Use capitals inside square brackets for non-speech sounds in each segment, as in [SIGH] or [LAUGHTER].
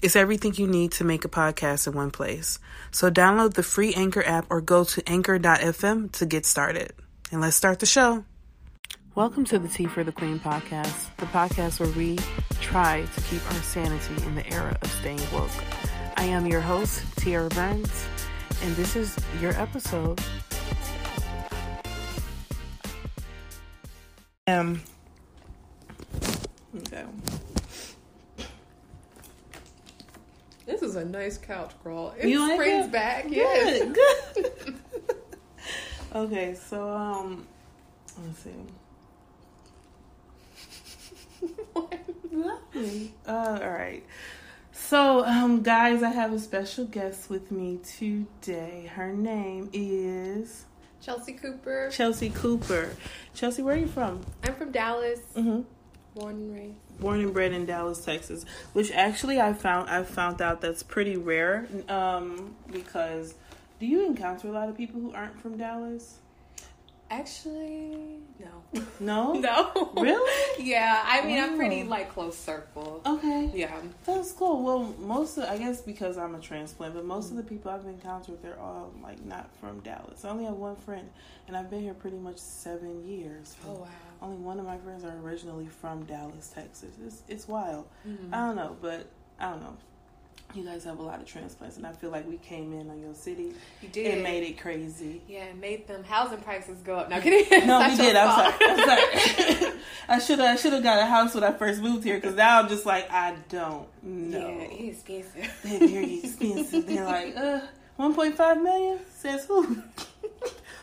It's everything you need to make a podcast in one place. So download the free Anchor app or go to anchor.fm to get started. And let's start the show. Welcome to the Tea for the Queen podcast, the podcast where we try to keep our sanity in the era of staying woke. I am your host, Tiara Burns, and this is your episode. Um, okay. This is a nice couch crawl. It You like springs it? back. Good, Yes. good. [LAUGHS] okay, so um, let's see. Lovely. Uh, all right. So, um, guys, I have a special guest with me today. Her name is Chelsea Cooper. Chelsea Cooper. Chelsea, where are you from? I'm from Dallas. Mm-hmm. Born and raised. Born and bred in Dallas, Texas. Which actually, I found I found out that's pretty rare. Um, because do you encounter a lot of people who aren't from Dallas? Actually, no. No. [LAUGHS] No. Really? Yeah. I mean, I'm pretty like close circle. Okay. Yeah. That's cool. Well, most of I guess because I'm a transplant, but most of the people I've encountered, they're all like not from Dallas. I only have one friend, and I've been here pretty much seven years. Oh wow. Only one of my friends are originally from Dallas, Texas. It's it's wild. Mm-hmm. I don't know, but I don't know. You guys have a lot of transplants, and I feel like we came in on your city. You did. It made it crazy. Yeah, it made them housing prices go up. No, kidding. [LAUGHS] No, we did. I'm sorry. I'm sorry. [LAUGHS] [LAUGHS] I should have. I should have got a house when I first moved here because now I'm just like I don't know. Yeah, it's expensive. They're very expensive. They're like, uh, 1.5 million? Says who?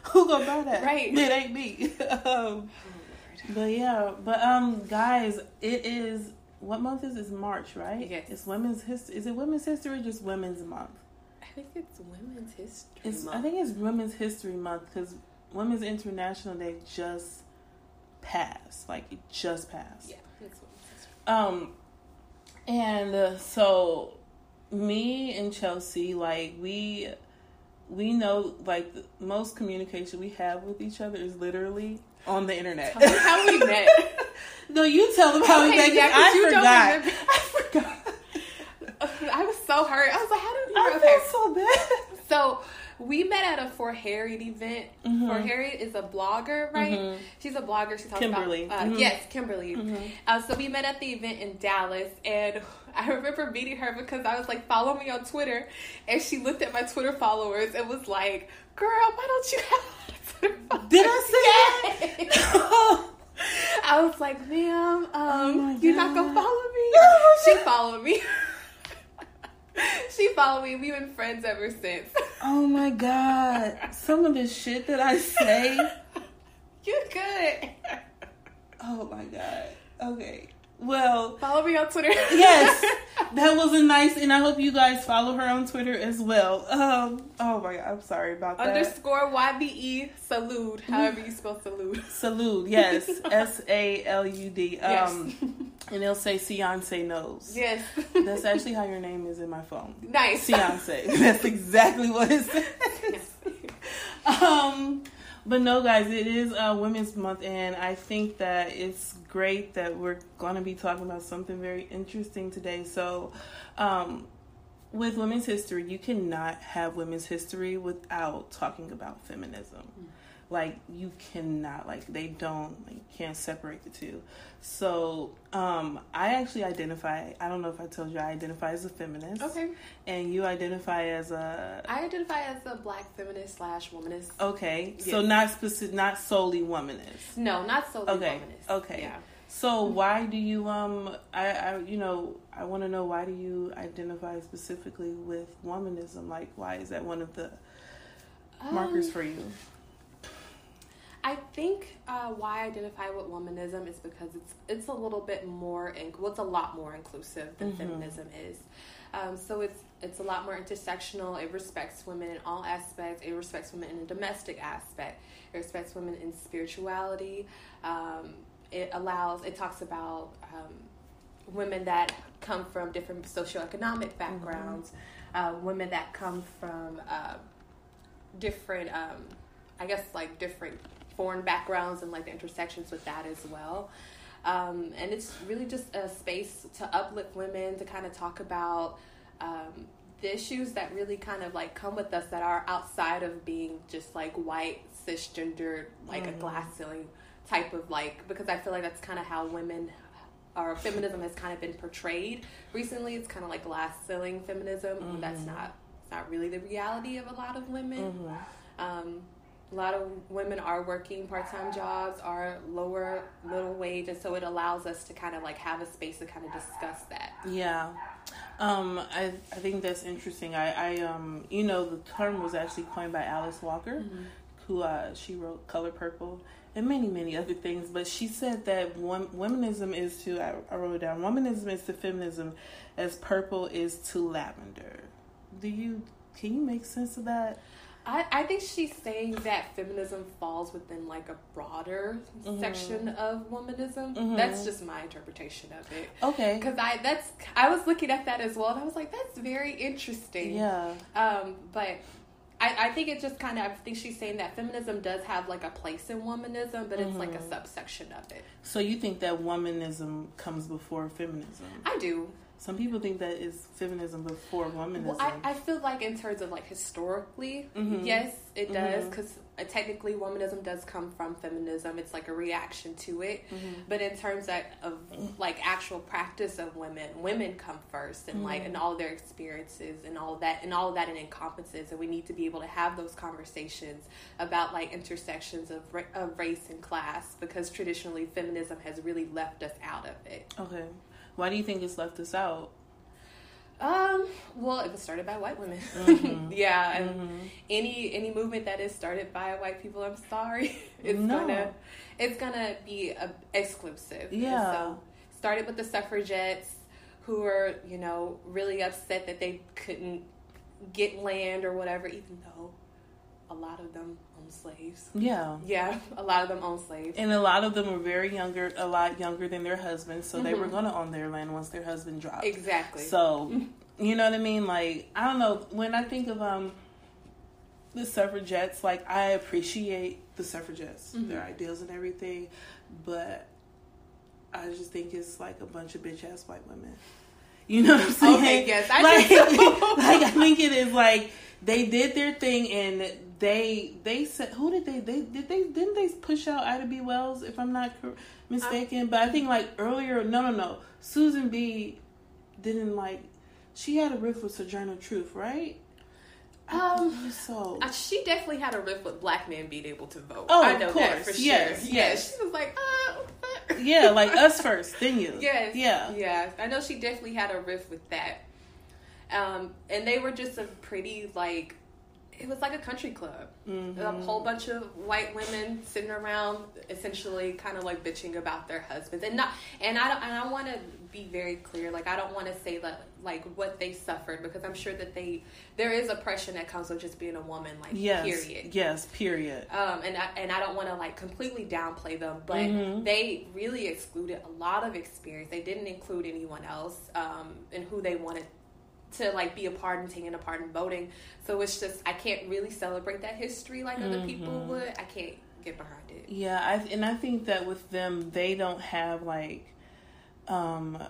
who gonna buy that? Right. It ain't me. um, but yeah, but um, guys, it is, what month is this? March, right? Yes. It's Women's History. Is it Women's History or just Women's Month? I think it's Women's History It's, Month. I think it's Women's History Month because Women's International Day just passed. Like, it just passed. yeah, it's Women's History. Um, and uh, so me and Chelsea, like we we know like the most communication we have with each other is literally on the internet. How we [LAUGHS] met. no, you tell them how we met. yeah, I you forgot. [LAUGHS] I forgot. I was so hurt. I was like, how did we I okay. feel so bad. So we met at a For Harriet event. Mhm. For Harriet is a blogger, right? Mhm. She's a blogger. She talks Kimberly. about uh, Mhm. yes, Kimberly. Mhm. Uh, so we met at the event in Dallas, and [LAUGHS] I remember meeting her because I was like, "Follow me on Twitter," and she looked at my Twitter followers and was like, "Girl, why don't you have a Twitter followers?" Did I say Yes. that? [LAUGHS] I was like, "Ma'am, Oh um, you're not gonna follow me." Oh she followed me. [LAUGHS] she followed me. We've been friends ever since. oh my god! Some of the shit that I say. [LAUGHS] You're good. Oh my god. Okay. Well, Follow me on Twitter. [LAUGHS] yes, [LAUGHS] that was a nice, and I hope you guys follow her on Twitter as well. Um, oh my god, I'm sorry about that. Underscore YBE salute. However you spell salute. [LAUGHS] Salute, yes, S A L U D. Yes. Um, and they'll say Beyonce knows. Yes. That's actually how your name is in my phone. nice. Beyonce. That's exactly what it says. Yes. um but no guys it is uh women's month and i think that it's great that we're going to be talking about something very interesting today. So um with women's history you cannot have women's history without talking about feminism like you cannot like they don't like can't separate the two. So um i actually identify i don't know if i told you i identify as a feminist. Okay. and you identify as a I identify as a black feminist slash womanist. okay. So not specific not solely womanist. No, not solely okay. womanist. okay. Yeah. so why do you um i i you know i want to know why do you identify specifically with womanism? Like why is that one of the markers Um, for you I think uh, why I identify with womanism is because it's it's a little bit more, in, well, it's a lot more inclusive than feminism is. Um, so it's it's a lot more intersectional. It respects women in all aspects. It respects women in a domestic aspect. It respects women in spirituality. Um, it allows. It talks about um, women that come from different socioeconomic backgrounds, uh, women that come from uh, different, um, I guess, like different foreign backgrounds and like the intersections with that as well. Um, and it's really just a space to uplift women, to kind of talk about um, the issues that really kind of like come with us that are outside of being just like white, cisgendered, like a glass ceiling type of like, because I feel like that's kind of how women or feminism has kind of been portrayed recently. It's kind of like glass ceiling feminism. but That's not it's not really the reality of a lot of women. Um, a lot of women are working part time jobs, are lower middle wage, and so it allows us to kind of like have a space to kind of discuss that. Yeah. Um, I, I think that's interesting. I, I um you know the term was actually coined by Alice Walker, who uh, she wrote Color Purple and many many other things. But she said that wom- womanism is to I, I wrote it down. Womanism is to feminism as purple is to lavender. Do you can you make sense of that? I, I think she's saying that feminism falls within like a broader mm-hmm. section of womanism. Mm-hmm. That's just my interpretation of it. Okay. Because I that's I was looking at that as well, and I was like, that's very interesting. Yeah. Um, but I, I think it just kind of I think she's saying that feminism does have like a place in womanism, but it's like a mm-hmm. subsection of it. So you think that womanism comes before feminism? I do. Some people think that is feminism before womanism. Well, I, I feel like in terms of like historically, mm-hmm. yes, it mm-hmm. does because uh, technically womanism does come from feminism. It's like a reaction to it. Mm-hmm. But in terms of, of like actual practice of women, women come first, and like and all their experiences and all that and all of that it encompasses. And we need to be able to have those conversations about like intersections of ra- of race and class because traditionally feminism has really left us out of it. okay. Why do you think it's left us out? Um. Well, it was started by white women. Mm-hmm. [LAUGHS] yeah, and any any movement that is started by white people, I'm sorry, [LAUGHS] it's No. gonna it's gonna be a, exclusive. Yeah. So started with the suffragettes, who were you know really upset that they couldn't get land or whatever, even though a lot of them own slaves. Yeah. Yeah, [LAUGHS] a lot of them own slaves. And a lot of them were very younger, a lot younger than their husbands, so they were going to own their land once their husband dropped. Exactly. So, [LAUGHS] you know what I mean? Like, I don't know. When I think of um the suffragettes, like I appreciate the suffragettes, their ideals and everything, but I just think it's like a bunch of bitch ass white women. You know what I'm saying? Okay, yes, I like, [LAUGHS] like I think it is like they did their thing and they they said who did they they did they didn't they push out Ida B Wells if I'm not mistaken? but I think like earlier, no, no, no, Susan B didn't like she had a riff with Sojourner Truth, right? I Um, so. She definitely had a riff with black men being able to vote. Oh, I know of that for sure. Yes, yes. she was like, uh, what the fuck? yeah, like us first, then you. [LAUGHS] Yes. Yeah. Yeah. I know she definitely had a riff with that. Um, and they were just a pretty like it was like a country club. Mm-hmm. A whole bunch of white women sitting around, essentially, kind of like bitching about their husbands, and not. And I don't. And I want to be very clear. Like I don't want to say that like what they suffered because I'm sure that they there is oppression that comes with just being a woman. Like Yes. period. Yes. Period. Um, and I, and I don't want to like completely downplay them, but Mm-hmm. they really excluded a lot of experience. They didn't include anyone else um, and who they wanted to like be a part and taking a part in voting. So it's just I can't really celebrate that history like other people Mm-hmm. would. I can't get behind it. Yeah, I, and I think that with them, they don't have like, um,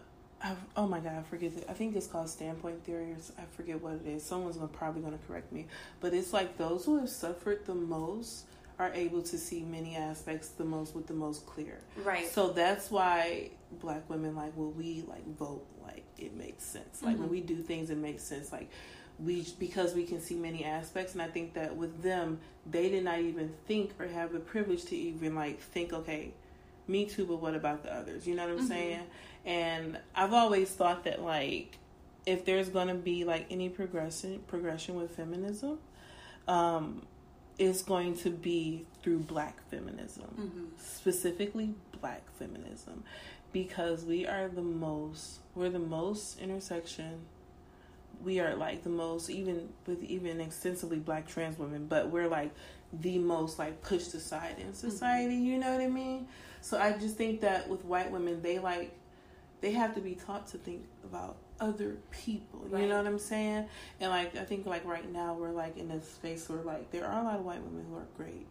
I, oh my god, I forget. It. I think it's called standpoint theory, or I forget what it is. Someone's gonna, probably going to correct me, but it's like those who have suffered the most are able to see many aspects the most with the most clear. Right. So that's why black women like when we like vote like it makes sense. Like Mm-hmm. when we do things it makes sense. Like we because we can see many aspects and I think that with them they did not even think or have the privilege to even like think okay me too but what about the others you know what i'm saying and i've always thought that like if there's going to be like any progression progression with feminism um it's going to be through black feminism specifically black feminism because we are the most we're the most intersection. We are like the most even with even extensively black trans women but we're like the most like pushed aside in mm-hmm. society you know what i mean? So i just think that with white women they like they have to be taught to think about other people you Right. know what i'm saying? And like i think like right now we're like in a space where like there are a lot of white women who are great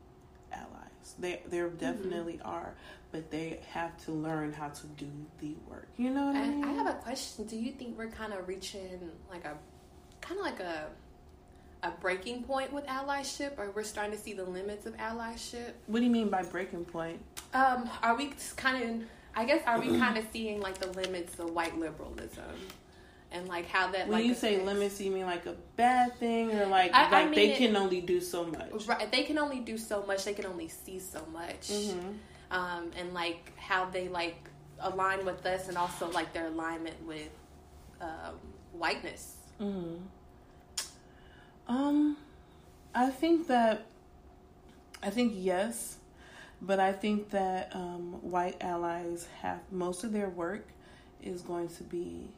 allies they there definitely are but they have to learn how to do the work you know what i mean I, I have a question. Do you think we're kind of reaching like a kind of like a a breaking point with allyship, or we're starting to see the limits of allyship? what do you mean by breaking point Um, are we kind of? I guess are we kind of seeing like the limits of white liberalism, and like how that When like you say affects- limits, you mean like a bad thing, or like I- I like mean they it- can only do so much? Right, they can only do so much. They can only see so much, Mm-hmm. um, and like how they like align with us, and also like their alignment with um, whiteness. Um, I think that I think yes, but I think that um, white allies have most of their work is going to be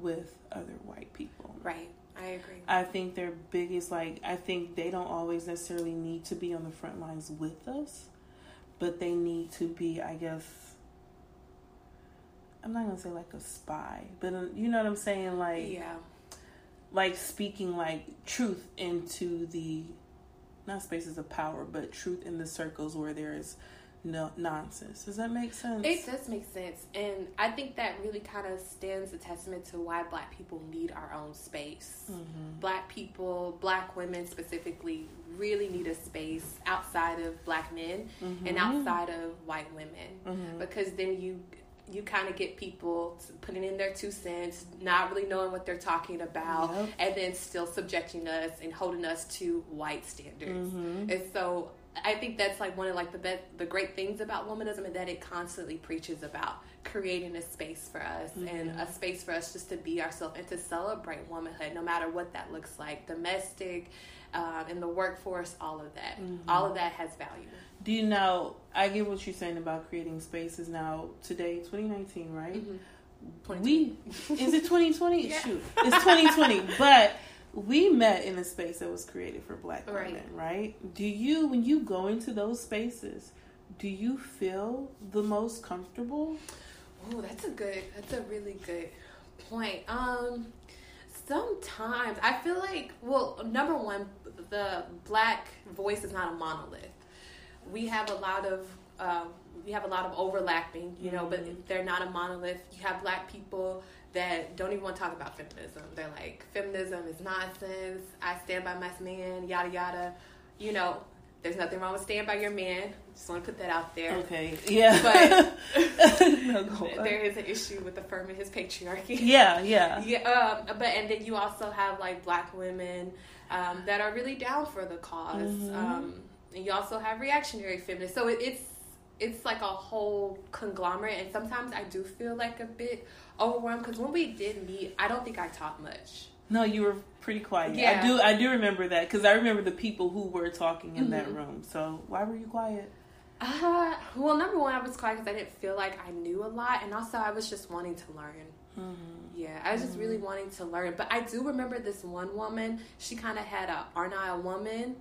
with other white people. Right, I agree. I think their biggest like I think they don't always necessarily need to be on the front lines with us, but they need to be, I guess. I'm not gonna say like a spy, but uh, you know what I'm saying, like yeah, like speaking like truth into the not spaces of power, but truth in the circles where there is no nonsense. Does that make sense? it does make sense, and I think that really kind of stands a testament to why Black people need our own space. Mm-hmm. Black people, Black women specifically, really need a space outside of Black men and mm-hmm. outside of white women, mm-hmm. because then you you kind of get people putting in their two cents, not really knowing what they're talking about, Yep. and then still subjecting us and holding us to white standards. And so I think that's like one of like the be- the great things about womanism is that it constantly preaches about creating a space for us and mm-hmm. a space for us just to be ourselves and to celebrate womanhood, no matter what that looks like, domestic, um, in the workforce, all of that, mm-hmm. all of that has value. Do you know? I get what you're saying about creating spaces. Now today, 2019, right? Mm-hmm. We is it 2020? Yeah. Shoot, it's 2020. [LAUGHS] but we met in a space that was created for Black Right. women, right? Do you, when you go into those spaces, do you feel the most comfortable? Oh, that's a good. That's a really good point. Um, sometimes I feel like, well, number one, the black voice is not a monolith. We have a lot of. Um, we have a lot of overlapping, you know, but they're not a monolith. You have black people that don't even want to talk about feminism. They're like, feminism is nonsense. I stand by my man, yada yada. You know, there's nothing wrong with standing by your man. Just want to put that out there. Okay, yeah, But [LAUGHS] No, there is an issue with affirming his patriarchy. yeah, yeah, [LAUGHS] Yeah, um, but and then you also have like black women um, that are really down for the because Mm-hmm. um, and you also have reactionary feminists. So it, it's it's like a whole conglomerate, and sometimes I do feel like a bit overwhelmed because when we did meet, I don't think I talked much. No, you were pretty quiet. Yeah. I do. I do remember that because I remember the people who were talking in that room. So why were you quiet? Uh, well, number one, I was quiet because I didn't feel like I knew a lot, and also I was just wanting to learn. Yeah, I was just really wanting to learn. But I do remember this one woman. She kind of had a "Aren't I a woman?"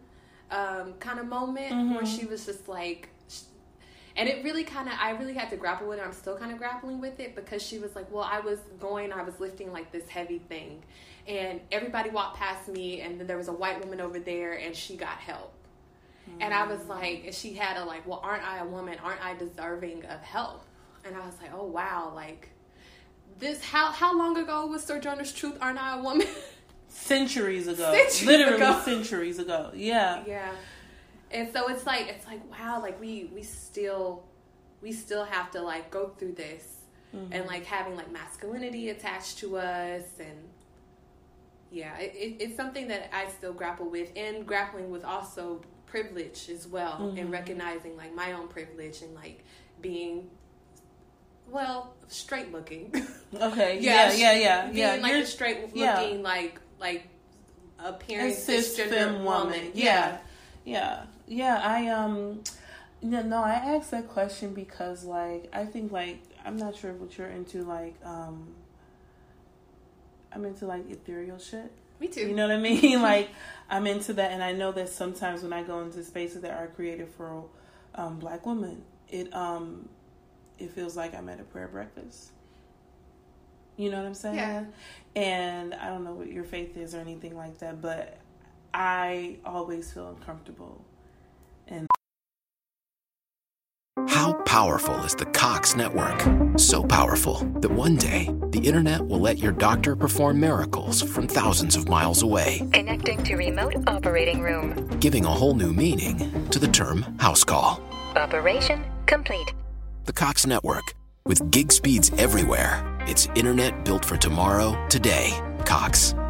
um, kind of moment where she was just like, and it really kind of I really had to grapple with it. I'm still kind of grappling with it because she was like, "Well, I was going, I was lifting like this heavy thing, and everybody walked past me, and then there was a white woman over there, and she got help." And I was mm. like, and she had a like, well, aren't I a woman? Aren't I deserving of help? And I was like, oh wow, like this. How how long ago was Sojourner's Truth? Aren't I a woman? [LAUGHS] Centuries ago, Centuries literally ago. centuries ago. Yeah. yeah. And so it's like it's like wow, like we we still we still have to like go through this Mm-hmm. and like having like masculinity attached to us and yeah, it, it, it's something that I still grapple with and grappling with also privilege as well Mm-hmm. and recognizing like my own privilege and like being well straight looking. [LAUGHS] Okay. Yeah. Yeah. Yeah. being Yeah. like You're a straight looking yeah. like like appearance cis femme woman. Yeah. Yeah. Yeah. I um. No, no, I asked that question because, like, I think, like, I'm not sure what you're into. Like, um, I'm into like ethereal shit. Me too. You know what I mean? [LAUGHS] like, I'm into that, and I know that sometimes when I go into spaces that are created for um, black women, it um, it feels like I'm at a prayer breakfast. You know what I'm saying? Yeah. And I don't know what your faith is or anything like that, but I always feel uncomfortable. And How powerful is the Cox network? So powerful that one day the internet will let your doctor perform miracles from thousands of miles away, Connecting to remote operating room. giving a whole new meaning to the term house call. Operation complete. The Cox network, with gig speeds everywhere, it's internet built for tomorrow, today. Cox,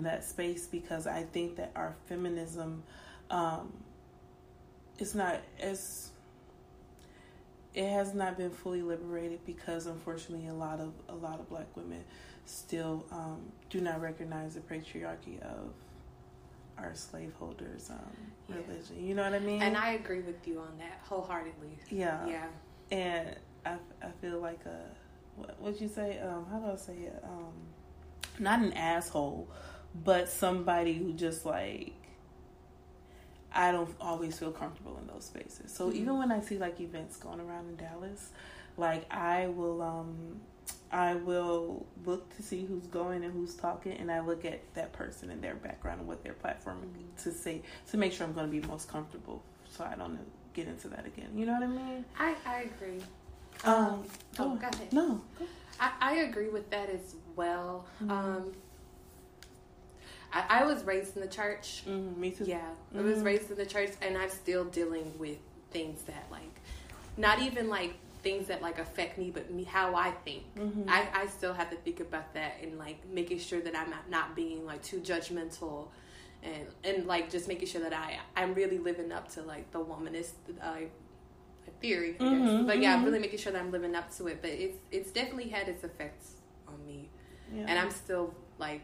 that space because I think that our feminism um, is not as it has not been fully liberated because unfortunately a lot of a lot of black women still um, do not recognize the patriarchy of our slaveholders um, Yeah. religion. You know what I mean? And I agree with you on that wholeheartedly. yeah Yeah. and I, I feel like a what would you say um how do I say it um not an asshole but somebody who just like I don't always feel comfortable in those spaces. So even when I see like events going around in Dallas, like I will um I will look to see who's going and who's talking and I look at that person and their background and what their platform to say to make sure I'm going to be most comfortable so I don't get into that again. You know what I mean? I, I agree. Um, oh, go ahead. No. I, I agree with that as well. Mm-hmm. Um, I, I was raised in the church. Mm, me too. Yeah, I was raised in the church, and I'm still dealing with things that like, not even like things that like affect me, but me how I think. I, I still have to think about that and like making sure that I'm not, not being like too judgmental, and and like just making sure that I I'm really living up to like the womanist uh, theory. I guess. But yeah, really making sure that I'm living up to it. But it's it's definitely had its effects on me, Yeah. and I'm still like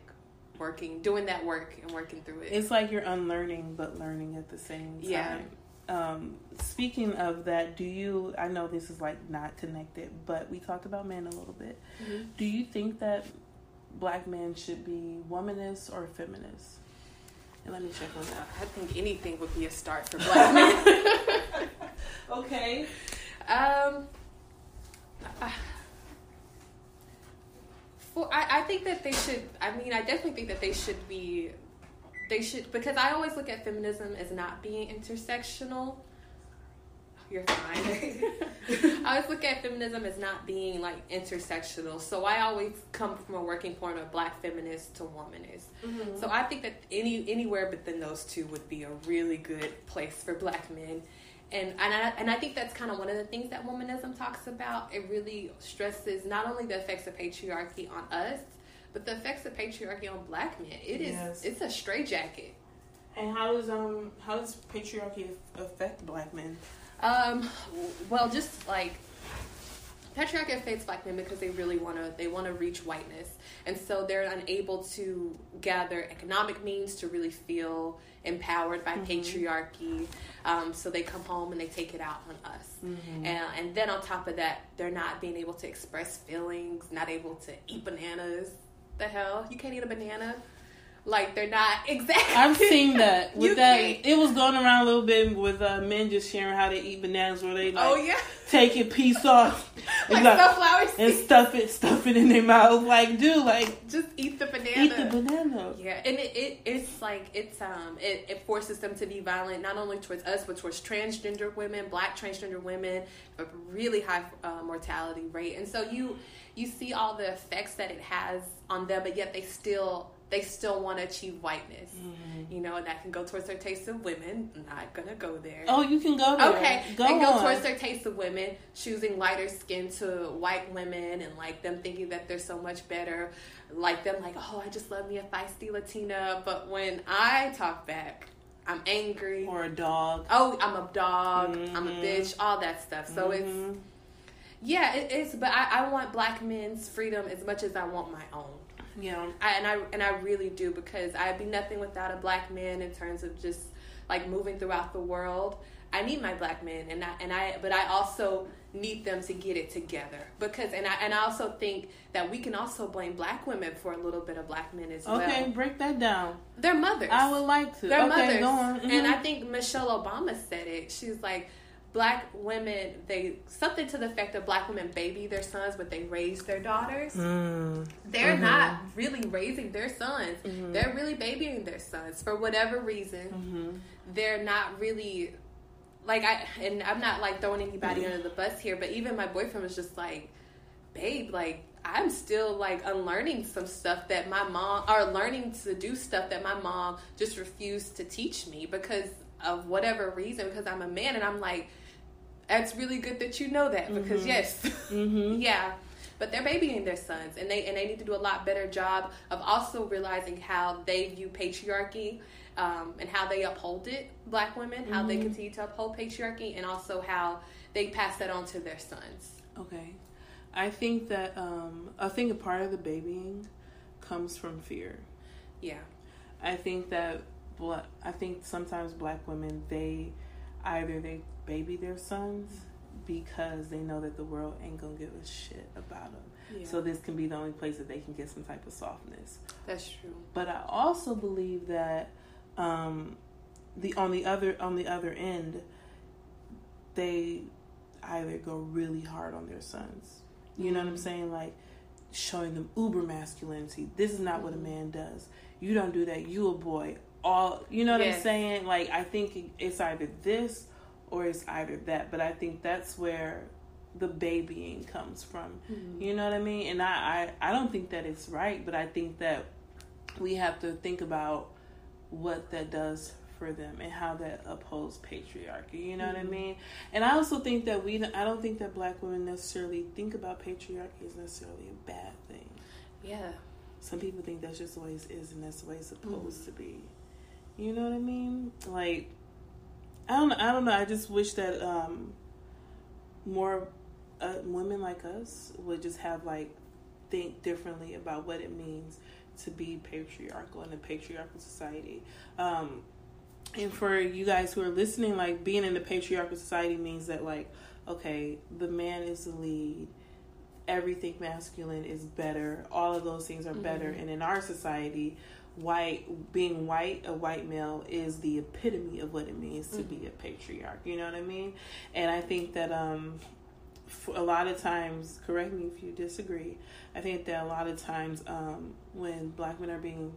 working, doing that work and working through it. It's like you're unlearning but learning at the same time. Yeah. Um, speaking of that, do you? I know this is like not connected, but we talked about men a little bit. Mm-hmm. Do you think that black men should be womanist or feminist? And let me check on that. I think anything would be a start for black men. [LAUGHS] Okay. um, for I, I think that they should. I mean, I definitely think that they should be. They should because I always look at feminism as not being intersectional. You're fine. [LAUGHS] [LAUGHS] I always look at feminism as not being like intersectional. So I always come from a working point of black feminist to womanist. Mm-hmm. So I think that any anywhere within those two would be a really good place for black men. And and I, and I think that's kind of one of the things that womanism talks about. It really stresses not only the effects of patriarchy on us, but the effects of patriarchy on black men. It is Yes. it's a straitjacket. And how does um how does patriarchy affect black men? Um, well, just like patriarchy affects black men because they really want to they want to reach whiteness and so they're unable to gather economic means to really feel empowered by Mm-hmm. patriarchy um, so they come home and they take it out on us Mm-hmm. and, and then on top of that they're not being able to express feelings not able to eat bananas the hell you can't eat a banana like they're not [LAUGHS] exactly I've seen that [LAUGHS] with that. can't. It was going around a little bit with uh, men just sharing how they eat bananas, where they like oh yeah [LAUGHS] take a piece off like and, like- sunflower and stuff it, stuff it in their mouth. Like, dude, like just eat the banana eat the banana. Yeah, and it, it it's like it's um it, it forces them to be violent not only towards us but towards transgender women, black transgender women, a really high uh, mortality rate, and so you you see all the effects that it has on them, but yet they still they still want to achieve whiteness, you know, and that can go towards their taste of women. Not gonna go there. Oh, you can go there. Okay, go and go towards their taste of women, choosing lighter skin to white women, and like them thinking that they're so much better. Like them, like, oh, I just love me a feisty Latina. But when I talk back, I'm angry. or a dog. oh, I'm a dog. I'm a Mhm. bitch. All that stuff. So it's Mhm. yeah, it, it's. But I, I want black men's freedom as much as I want my own. Yeah. I, and I and I really do because I'd be nothing without a black man in terms of just like moving throughout the world. I need my black men, and I and I, but I also need them to get it together because, and I and I also think that we can also blame black women for a little bit of black men as Okay, well. Okay break that down. They're mothers. I would like to. They're okay, mothers, go on. and. I mm-hmm. think Michelle Obama said it. She's like. Black women, they something to the effect of black women baby their sons, but they raise their daughters Mm. they're not really raising their sons. They're really babying their sons for whatever reason. Mm-hmm. They're not really like I and I'm not like throwing anybody under the bus here, but even my boyfriend was just like, "Babe, like I'm still like unlearning some stuff that my mom or learning to do stuff that my mom just refused to teach me because of whatever reason because I'm a man and I'm like that's really good that you know that because yes Mm-hmm. [LAUGHS] yeah but they're babying their sons and they and they need to do a lot better job of also realizing how they view patriarchy um, and how they uphold it black women how they continue to uphold patriarchy and also how they pass that on to their sons Okay. I think that um, I think a part of the babying comes from fear. yeah I think that I think sometimes black women they either they baby their sons because they know that the world ain't gonna give a shit about them. Yeah. So this can be the only place that they can get some type of softness. that's true But I also believe that um, the on the other on the other end, they either go really hard on their sons. You know what I'm saying? Like showing them uber masculinity. This is not what a man does. You don't do that. You a boy. All you know what I'm saying? Like I think it's either this or it's either that. But I think that's where the babying comes from. Mm-hmm. You know what I mean? And I, I I don't think that it's right, but I think that we have to think about what that does for them and how that upholds patriarchy. You know what I mm-hmm. mean? And I also think that we I don't think that black women necessarily think about patriarchy as necessarily a bad thing. yeah Some people think that's just the way it is and that's the way it's supposed mm-hmm. to be. You know what I mean? Like I don't I don't know. I just wish that um more uh, women like us would just have like think differently about what it means to be patriarchal in a patriarchal society. Um and for you guys who are listening, like being in a patriarchal society means that like, okay, the man is the lead, everything masculine is better, all of those things are better. And in our society, white being white, a white male is the epitome of what it means to be a patriarch. You know what I mean? And I think that um a lot of times, correct me if you disagree. I think that a lot of times, um, when black men are being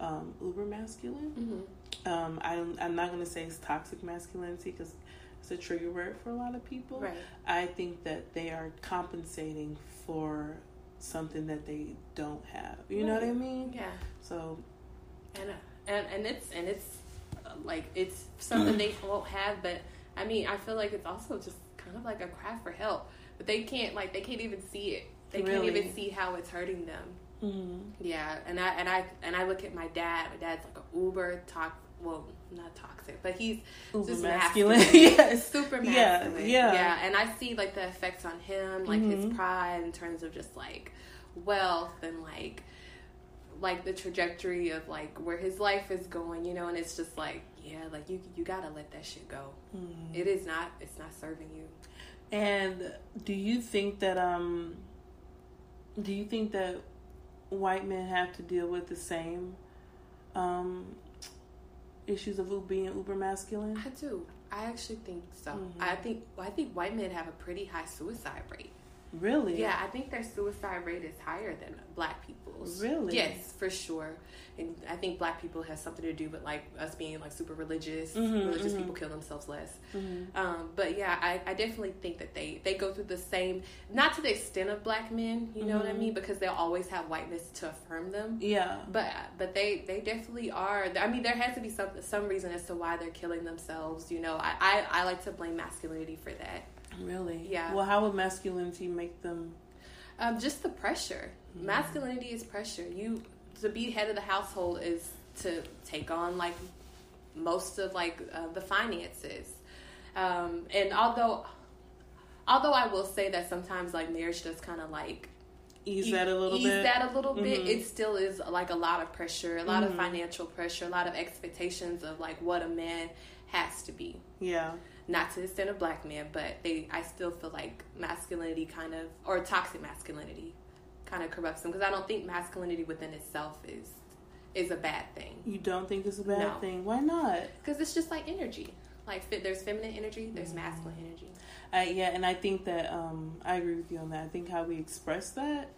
um, uber masculine, um, I'm, I'm not going to say it's toxic masculinity because it's a trigger word for a lot of people. Right. I think that they are compensating for something that they don't have. You know what I mean? yeah So, and uh, and and it's and it's uh, like it's something they won't have but i mean i feel like it's also just kind of like a cry for help but they can't like they can't even see it they can't even see how it's hurting them mhm. yeah and i and i and i look at my dad my dad's like a uber to- well, not toxic, but he's Uber just masculine. masculine. [LAUGHS] yes. super Yeah, masculine. yeah. yeah. And I see like the effects on him, like Mm-hmm. his pride in terms of just like wealth and like like the trajectory of like where his life is going, you know. And it's just like, yeah, like you you gotta let that shit go. Mm-hmm. It is not. It's not serving you. And do you think that um do you think that white men have to deal with the same um issues of being uber masculine? I do. I actually think so. Mm-hmm. I think I think white men have a pretty high suicide rate. Really? Yeah, I think their suicide rate is higher than black people's. Really? Yes, for sure. And I think black people has something to do with like us being like super religious. Mm-hmm, religious people kill themselves less. Um, but yeah, I, I definitely think that they they go through the same, not to the extent of black men. You know what I Mm-hmm. mean? Because they'll always have whiteness to affirm them. Yeah. But but they they definitely are. I mean, there has to be some some reason as to why they're killing themselves. You know, I I, I like to blame masculinity for that. Really? Yeah. Well, how would masculinity make them Um, just the pressure. Masculinity is pressure. You to be head of the household is to take on like most of like uh, the finances. Um, and although although I will say that sometimes like marriage does kind of like ease that a little ease bit? that a little bit. Mhm. It still is like a lot of pressure, a lot of financial pressure, a lot of expectations of like what a man has to be. yeah. Not to the extent of black men, but they I still feel like masculinity kind of or toxic masculinity kind of corrupts them because I don't think masculinity within itself is is a bad thing You don't think it's a bad No. thing? Why not? because it's just like energy. Like there's feminine energy, there's masculine energy. I, yeah, and I think that um, I agree with you on that. I think how we express that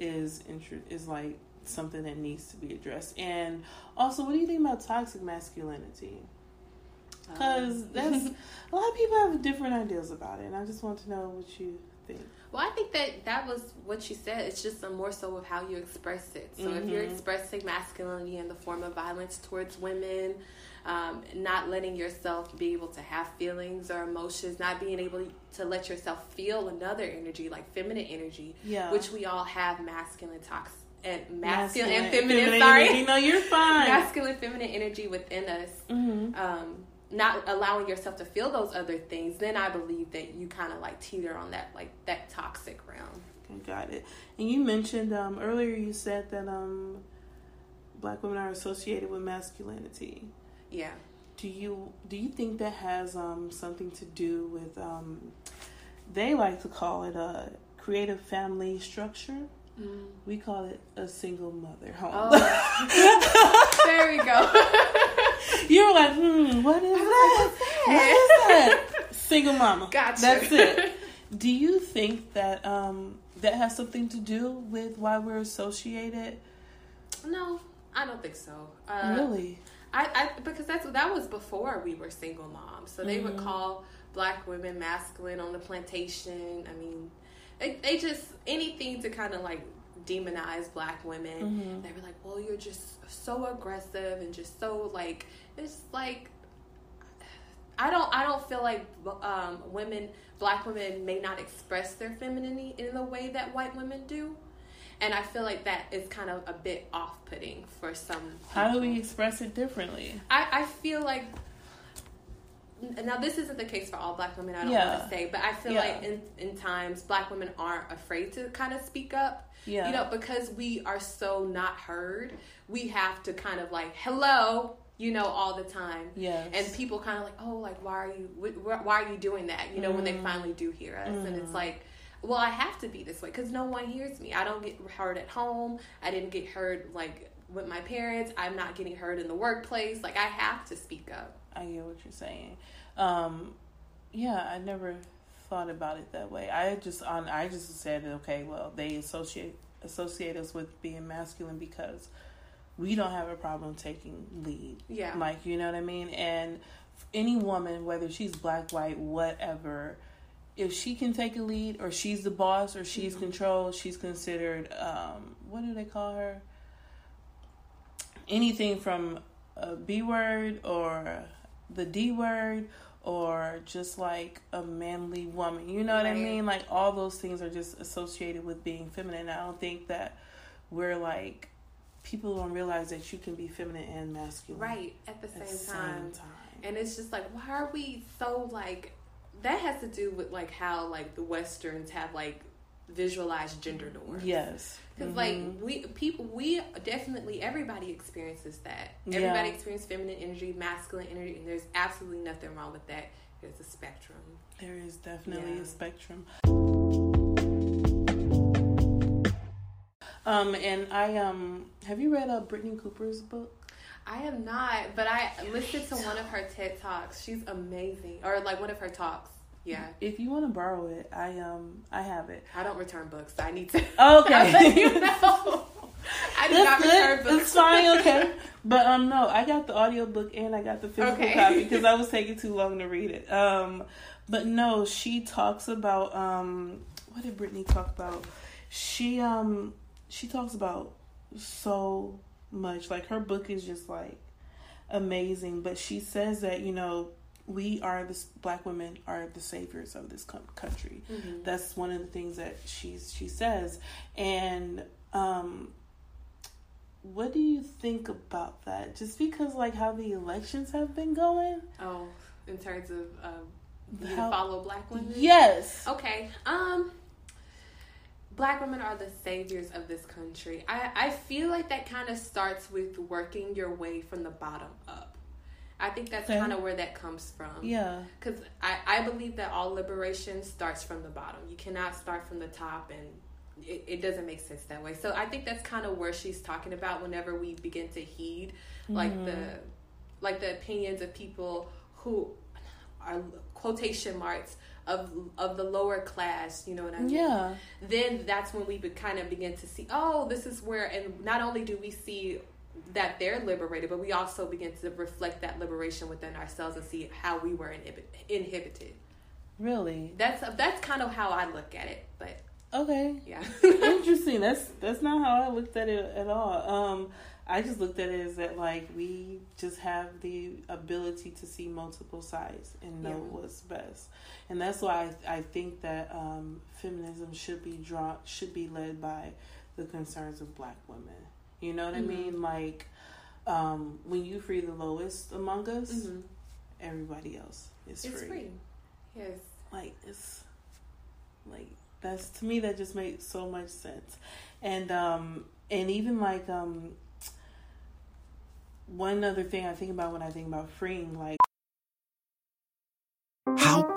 is Mm-hmm. intr- is like something that needs to be addressed. And also, what do you think about toxic masculinity? Because Um, [LAUGHS] that's a lot of people have different ideas about it, and I just want to know what you think. Well, I think that that was what she said. It's just a more so of how you express it. So if you're expressing masculinity in the form of violence towards women, um, not letting yourself be able to have feelings or emotions, not being able to let yourself feel another energy like feminine energy, Yeah. which we all have masculine toxic and masculine, and feminine. feminine sorry, energy. No, you're fine. [LAUGHS] masculine, feminine energy within us. Mm-hmm. Um, not allowing yourself to feel those other things, then I believe that you kind of like teeter on that like that toxic realm. Okay, got it. And you mentioned um, earlier. You said that um, black women are associated with masculinity. Yeah. Do you do you think that has um, something to do with? Um, they like to call it a creative family structure. We call it a single mother home. Oh. [LAUGHS] there we go. [LAUGHS] you were like, hmm, what is that? [LAUGHS] What is that? Single mama. Gotcha. That's it. [LAUGHS] Do you think that um, that has something to do with why we're associated? no, I don't think so. Uh, really? I, I because that's that was before we were single moms. So they would call black women masculine on the plantation. I mean, they, they just anything to kind of like demonize black women. They were like, "Well, you're just so aggressive and just so like it's like." I don't. I don't feel like um, women, black women, may not express their femininity in the way that white women do, and I feel like that is kind of a bit off-putting for some. How do we express it differently? I, I feel like now this isn't the case for all black women. I don't Yeah. want to say, but I feel Yeah. like in in times black women aren't afraid to kind of speak up. Yeah. You know, because we are so not heard, we have to kind of like hello. You know, all the time. Yes. And people kind of like, oh, like why are you? wh- Why are you doing that? You know, when Mm-hmm. they finally do hear us, and it's like. Well, I have to be this way because no one hears me. I don't get heard at home. I didn't get heard like with my parents. I'm not getting heard in the workplace. Like I have to speak up. I get what you're saying. Um, yeah, I never thought about it that way. I just on I just said okay, well they associate associate us with being masculine because we don't have a problem taking lead. Yeah. like you know what I mean. And any woman, whether she's black, white, whatever, if she can take a lead or she's the boss or she's controlled, she's considered um, what do they call her? Anything from a B word or the D word or just like a manly woman. You know what I mean? Like all those things are just associated with being feminine. I don't think that we're like people don't realize that you can be feminine and masculine right at the same, at the time. same time. And it's just like, why are we so like? That has to do with like how like the westerns have like visualized gender norms. Yes. Because like we people we definitely everybody experiences that. Yeah. Everybody experiences feminine energy, masculine energy, and there's absolutely nothing wrong with that. There's a spectrum. There is definitely Yeah. a spectrum. Um, and I um, have you read uh, Brittney Cooper's book? I am not, but I listened to one of her TED talks. She's amazing, or like one of her talks. Yeah, If you want to borrow it, I um, I have it. I don't return books. So I need to. [LAUGHS] Okay. you know, [LAUGHS] I do not return good. books. It's fine, [LAUGHS] okay. But um no, I got the audiobook and I got the physical Okay. copy because I was taking too long to read it. Um but no, she talks about um what did Brittney talk about? She um she talks about so much. Like her book is just like amazing, but she says that, you know, we are the black women are the saviors of this country. That's one of the things that she's she says, and um, what do you think about that? Just because like how the elections have been going. Oh, in terms of um, you How- follow black women. Yes. Okay. Um Black women are the saviors of this country. I, I feel like that kind of starts with working your way from the bottom up. I think that's Okay. kind of where that comes from. Yeah. Because I, I believe that all liberation starts from the bottom. You cannot start from the top, and it, it doesn't make sense that way. So I think that's kind of where she's talking about whenever we begin to heed like the mm-hmm. like the opinions of people who are quotation marks of of the lower class. You know what I mean? Yeah. then that's when we would kind of begin to see, oh, this is where, and not only do we see that they're liberated, but we also begin to reflect that liberation within ourselves and see how we were inhibit- inhibited. Really. That's that's kind of how I look at it, but Okay. yeah, [LAUGHS] [LAUGHS] Interesting. That's that's not how I looked at it at all. Um, I just looked at it as that like we just have the ability to see multiple sides and know Yeah. what's best, and that's why I, I think that um, feminism should be drawn should be led by the concerns of Black women. You know what I mean? Like um, when you free the lowest among us, Mhm. everybody else is it's free. free. Yes, Like it's like that's to me that just makes so much sense and um and even like um one other thing i think about when i think about freeing like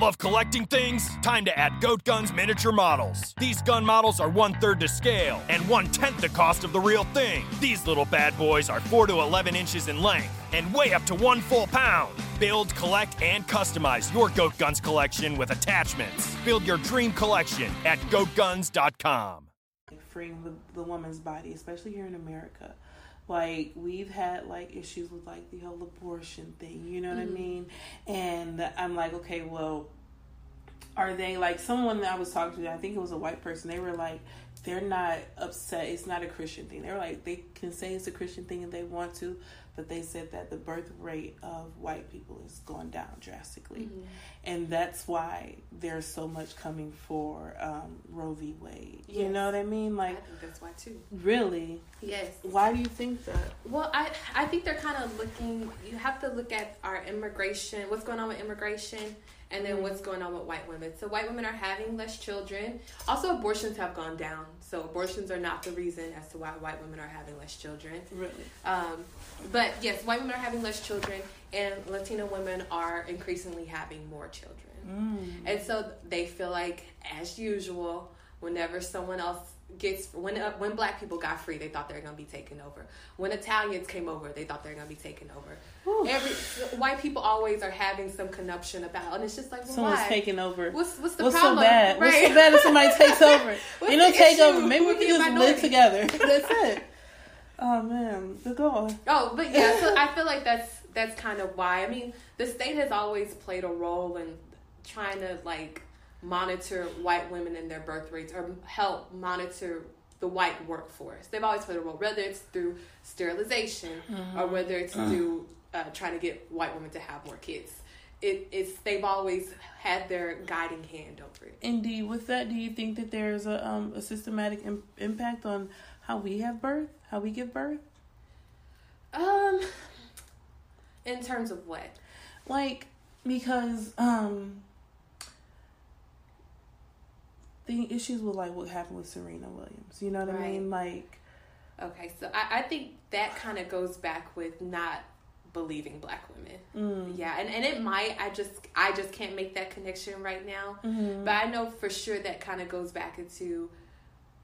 Love collecting things? Time to add Goat Guns miniature models. These gun models are one third to scale and one tenth the cost of the real thing. These little bad boys are 4 to 11 inches in length and weigh up to one full pound. Build, collect, and customize your Goat Guns collection with attachments. Build your dream collection at goatguns.com. freeing the, the woman's body especially here in america like we've had like issues with like the whole abortion thing you know what i mm-hmm. mean and i'm like okay well are they like someone that I was talking to? I think it was a white person. They were like, they're not upset. It's not a Christian thing. they're like, they can say it's a Christian thing if they want to, but they said that the birth rate of white people is going down drastically, and that's why there's so much coming for um, Roe v. Wade. You know what I mean? Like, I think that's why too. really? Yes. Why do you think that? Well, I I think they're kind of looking. You have to look at our immigration. What's going on with immigration, and then what's going on with white women. So white women are having less children. Also, abortions have gone down. So abortions are not the reason as to why white women are having less children. Really? Um, but yes, white women are having less children, and Latino women are increasingly having more children. And so they feel like, as usual, whenever someone else gets when uh, when black people got free, they thought they were gonna be taken over. When Italians came over, they thought they were gonna be taken over. Every white people always are having some conniption about, and it's just like well, Someone's why? taking over. What's what's the What's problem? so bad? What's so bad if somebody [LAUGHS] takes over? You know, the take issue? over. Maybe we can just live together. [LAUGHS] That's it. Oh man, the going. Oh, but yeah, so [LAUGHS] I feel like that's that's kind of why. I mean, the state has always played a role in trying to like monitor white women and their birth rates or help monitor the white workforce. They've always played a role, whether it's through sterilization or whether it's through uh, trying to get white women to have more kids. It, it's they've always had their guiding hand over it. Indeed. With that, do you think that there's a um a systematic Im- impact on how we have birth, how we give birth? Um, in terms of what? Like because um the issues with like what happened with Serena Williams. You know what I mean? Like Okay, so I, I think that kind of goes back with not believing black women. Mm. Yeah, and, and it might. I just I just can't make that connection right now. Mm-hmm. But I know for sure that kind of goes back into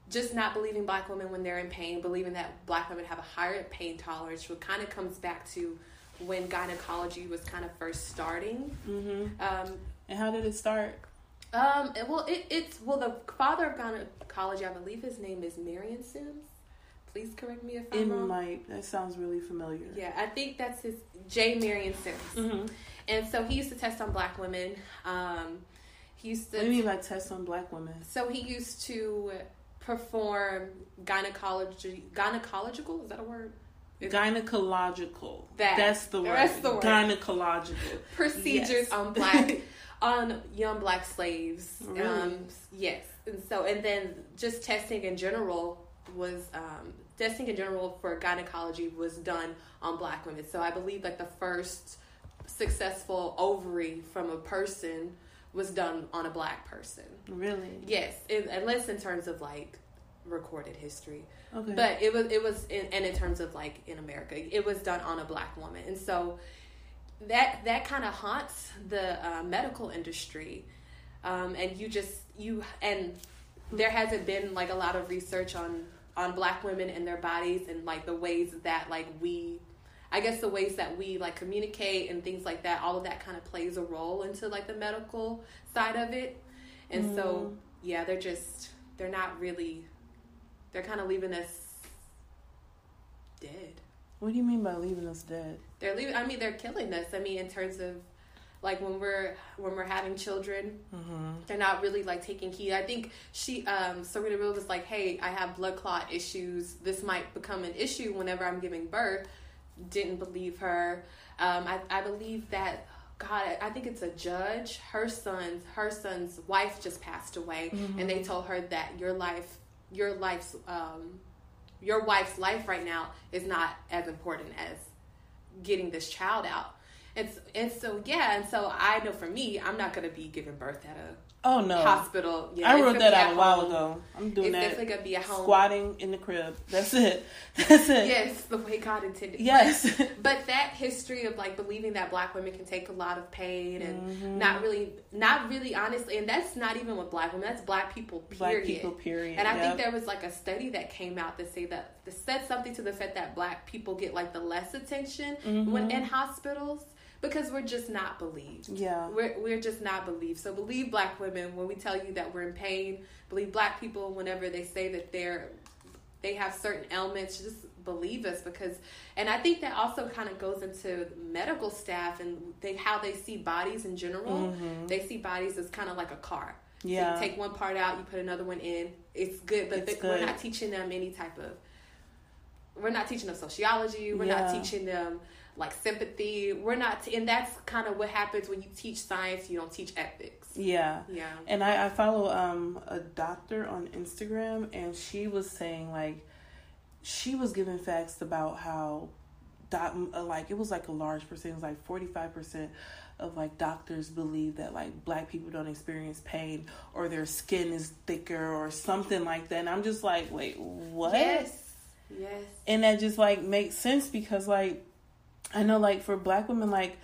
just not believing black women when they're in pain, believing that black women have a higher pain tolerance, which kind of comes back to when gynecology was kind of first starting. Mm-hmm. Um, and how did it start? Um, well, it, it's well the father of gynecology, I believe his name is Marion Sims. Please correct me if I'm It wrong. might that sounds really familiar. Yeah, I think that's his J. Marion Sims. Mm-hmm. And so he used to test on black women. Um, he used to. What do you mean by test on black women? So he used to perform gynecology, gynecological. Is that a word? Is- Gynecological. That. That's the word. That's the word. Gynecological. procedures Yes. on [LAUGHS] black, on young black slaves. Really? Um, yes, and so and then just testing in general was um, testing in general for gynecology was done on black women. So I believe like the first successful ovary from a person was done on a black person. Really? Yes, in, unless in terms of like recorded history. Okay. But it was it was in, and in terms of like in America, it was done on a black woman, and so that that kind of haunts the uh, medical industry. Um, and you just you and there hasn't been like a lot of research on on black women and their bodies and like the ways that like we I guess the ways that we like communicate and things like that, all of that kind of plays a role into like the medical side of it. And so, yeah, they're just they're not really they're kind of leaving us dead. What do you mean by leaving us dead? They're leaving I mean, they're killing us. I mean, in terms of like when we're when we're having children, they're not really like taking heed. I think she um Serena Williams was like, "Hey, I have blood clot issues. This might become an issue whenever I'm giving birth." Didn't believe her. Um, I I believe that God, I- I think it's a judge. Her son's her son's wife just passed away, and they told her that your life, your life's um, your wife's life right now is not as important as getting this child out. And, s- and so yeah, and so I know for me, I'm not gonna be giving birth at a Oh no. hospital. Yeah, I wrote that out a while home. ago. I'm doing It's that. definitely gonna be at home. Squatting in the crib. That's it. [LAUGHS] That's it. Yes, the way God intended. Yes. [LAUGHS] But that history of like believing that black women can take a lot of pain and Mm-hmm. not really, not really honestly, and that's not even with black women. That's black people. Period. Black people, period. And I Yep. think there was like a study that came out that say that that said something to the effect that black people get like the less attention Mm-hmm. when in hospitals because we're just not believed. Yeah. We're we're just not believed. So believe black women when we tell you that we're in pain. Believe black people whenever they say that they're they have certain ailments. Just believe us because, and I think that also kind of goes into medical staff and they how they see bodies in general. Mm-hmm. They see bodies as kind of like a car. So Yeah. you take one part out, you put another one in. It's good, but It's they- we're not teaching them any type of. We're not teaching them sociology. We're not teaching them like sympathy. We're not, and that's kind of what happens when you teach science. You don't teach ethics. Yeah. Yeah. And I, I follow um a doctor on Instagram and she was saying like she was giving facts about how doc, uh, like it was like a large percentage like 45% of like doctors believe that like black people don't experience pain or their skin is thicker or something like that and I'm just like wait what Yes. Yes. and that just like makes sense because like I know like for black women like